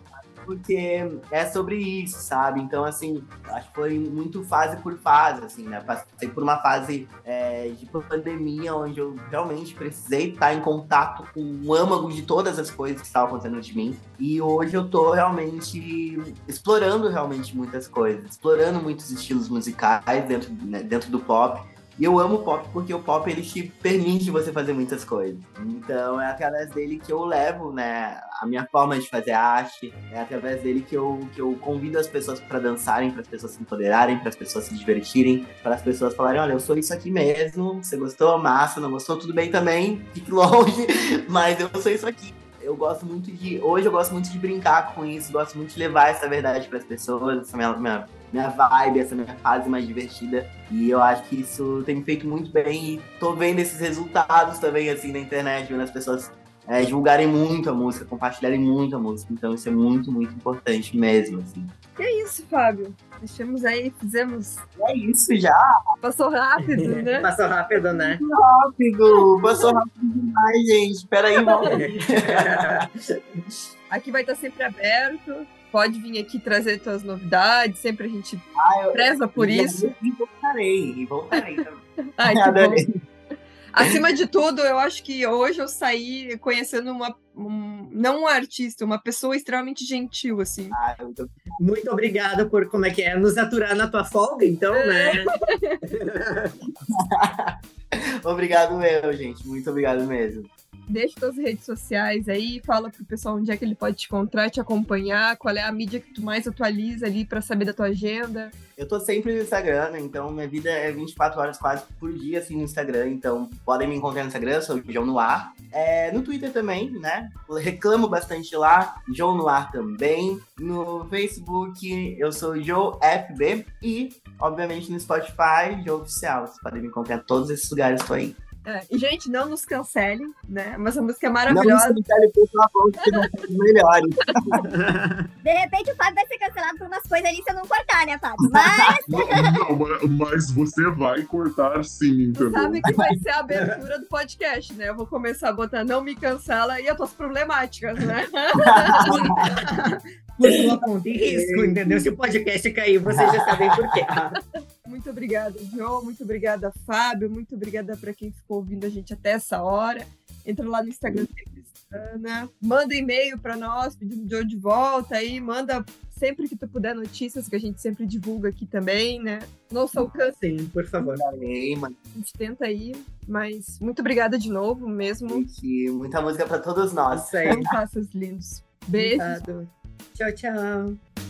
[SPEAKER 4] porque é sobre isso, sabe? Então, assim, acho que foi muito fase por fase, assim, né? Passei por uma fase é, de pandemia, onde eu realmente precisei estar em contato com o âmago de todas as coisas que estavam acontecendo de mim. E hoje eu tô realmente explorando realmente muitas coisas, explorando muitos estilos musicais dentro, né, dentro do pop E eu amo pop porque o pop ele te permite você fazer muitas coisas. Então é através dele que eu levo, né, a minha forma de fazer arte, é através dele que eu, que eu convido as pessoas para dançarem, para as pessoas se empoderarem, para as pessoas se divertirem, para as pessoas falarem, olha, eu sou isso aqui mesmo, você gostou, massa, não gostou, tudo bem também, fique longe, mas eu sou isso aqui eu gosto muito de. Hoje eu gosto muito de brincar com isso, gosto muito de levar essa verdade para as pessoas, essa minha, minha, minha vibe, essa minha fase mais divertida. E eu acho que isso tem me feito muito bem. E tô vendo esses resultados também, assim, na internet, vendo as pessoas é, divulgarem muito a música, compartilharem muito a música. Então isso é muito, muito importante mesmo, assim.
[SPEAKER 2] E é isso, Fábio. Deixamos aí, fizemos.
[SPEAKER 4] É isso já.
[SPEAKER 2] Passou rápido, né?
[SPEAKER 1] Passou rápido, né?
[SPEAKER 4] Passou rápido, passou rápido demais, gente. Espera aí,
[SPEAKER 2] Aqui vai estar sempre aberto. Pode vir aqui trazer suas novidades. Sempre a gente ah, eu, preza por
[SPEAKER 4] eu,
[SPEAKER 2] isso.
[SPEAKER 4] E voltarei, e voltarei também.
[SPEAKER 2] Ai. Acima de tudo, eu acho que hoje eu saí conhecendo uma, um, não um artista, uma pessoa extremamente gentil, assim.
[SPEAKER 4] Ah, tô...
[SPEAKER 1] Muito obrigada por, como é que é, nos aturar na tua folga, então, né?
[SPEAKER 4] obrigado meu, gente. Muito obrigado mesmo
[SPEAKER 2] deixa suas redes sociais aí, fala pro pessoal onde é que ele pode te encontrar, te acompanhar, qual é a mídia que tu mais atualiza ali para saber da tua agenda.
[SPEAKER 4] Eu tô sempre no Instagram, né? então minha vida é 24 horas quase por dia assim no Instagram, então podem me encontrar no Instagram, sou João Noir. É, no Twitter também, né? Reclamo bastante lá, João Noir também. No Facebook eu sou Joe FB e, obviamente, no Spotify, Joe Oficial. Vocês podem me encontrar em todos esses lugares, tô aí.
[SPEAKER 2] É, gente, não nos cancelem, né? Mas a música é maravilhosa.
[SPEAKER 4] Não nos cancelem, por favor, que não melhores.
[SPEAKER 3] De repente o Fábio vai ser cancelado por umas coisas ali se eu não cortar, né, Fábio? Mas...
[SPEAKER 5] não, não, mas você vai cortar sim, entendeu?
[SPEAKER 2] Sabe que vai ser a abertura do podcast, né? Eu vou começar a botar não me cancela e as tuas problemáticas, né?
[SPEAKER 1] por sua conta e risco, entendeu? Se o podcast cair, vocês já sabem por quê.
[SPEAKER 2] Muito obrigada, João. Muito obrigada, Fábio. Muito obrigada para quem ficou ouvindo a gente até essa hora. Entra lá no Instagram da Ana. Manda e-mail para nós pedindo o Joe de volta aí. Manda sempre que tu puder notícias que a gente sempre divulga aqui também, né? Nosso alcance.
[SPEAKER 1] Sim, por favor.
[SPEAKER 2] A gente tenta aí, mas muito obrigada de novo mesmo.
[SPEAKER 4] Gente, muita música para todos nós.
[SPEAKER 2] Isso aí. Passos lindos. Beijo.
[SPEAKER 1] Tchau, tchau.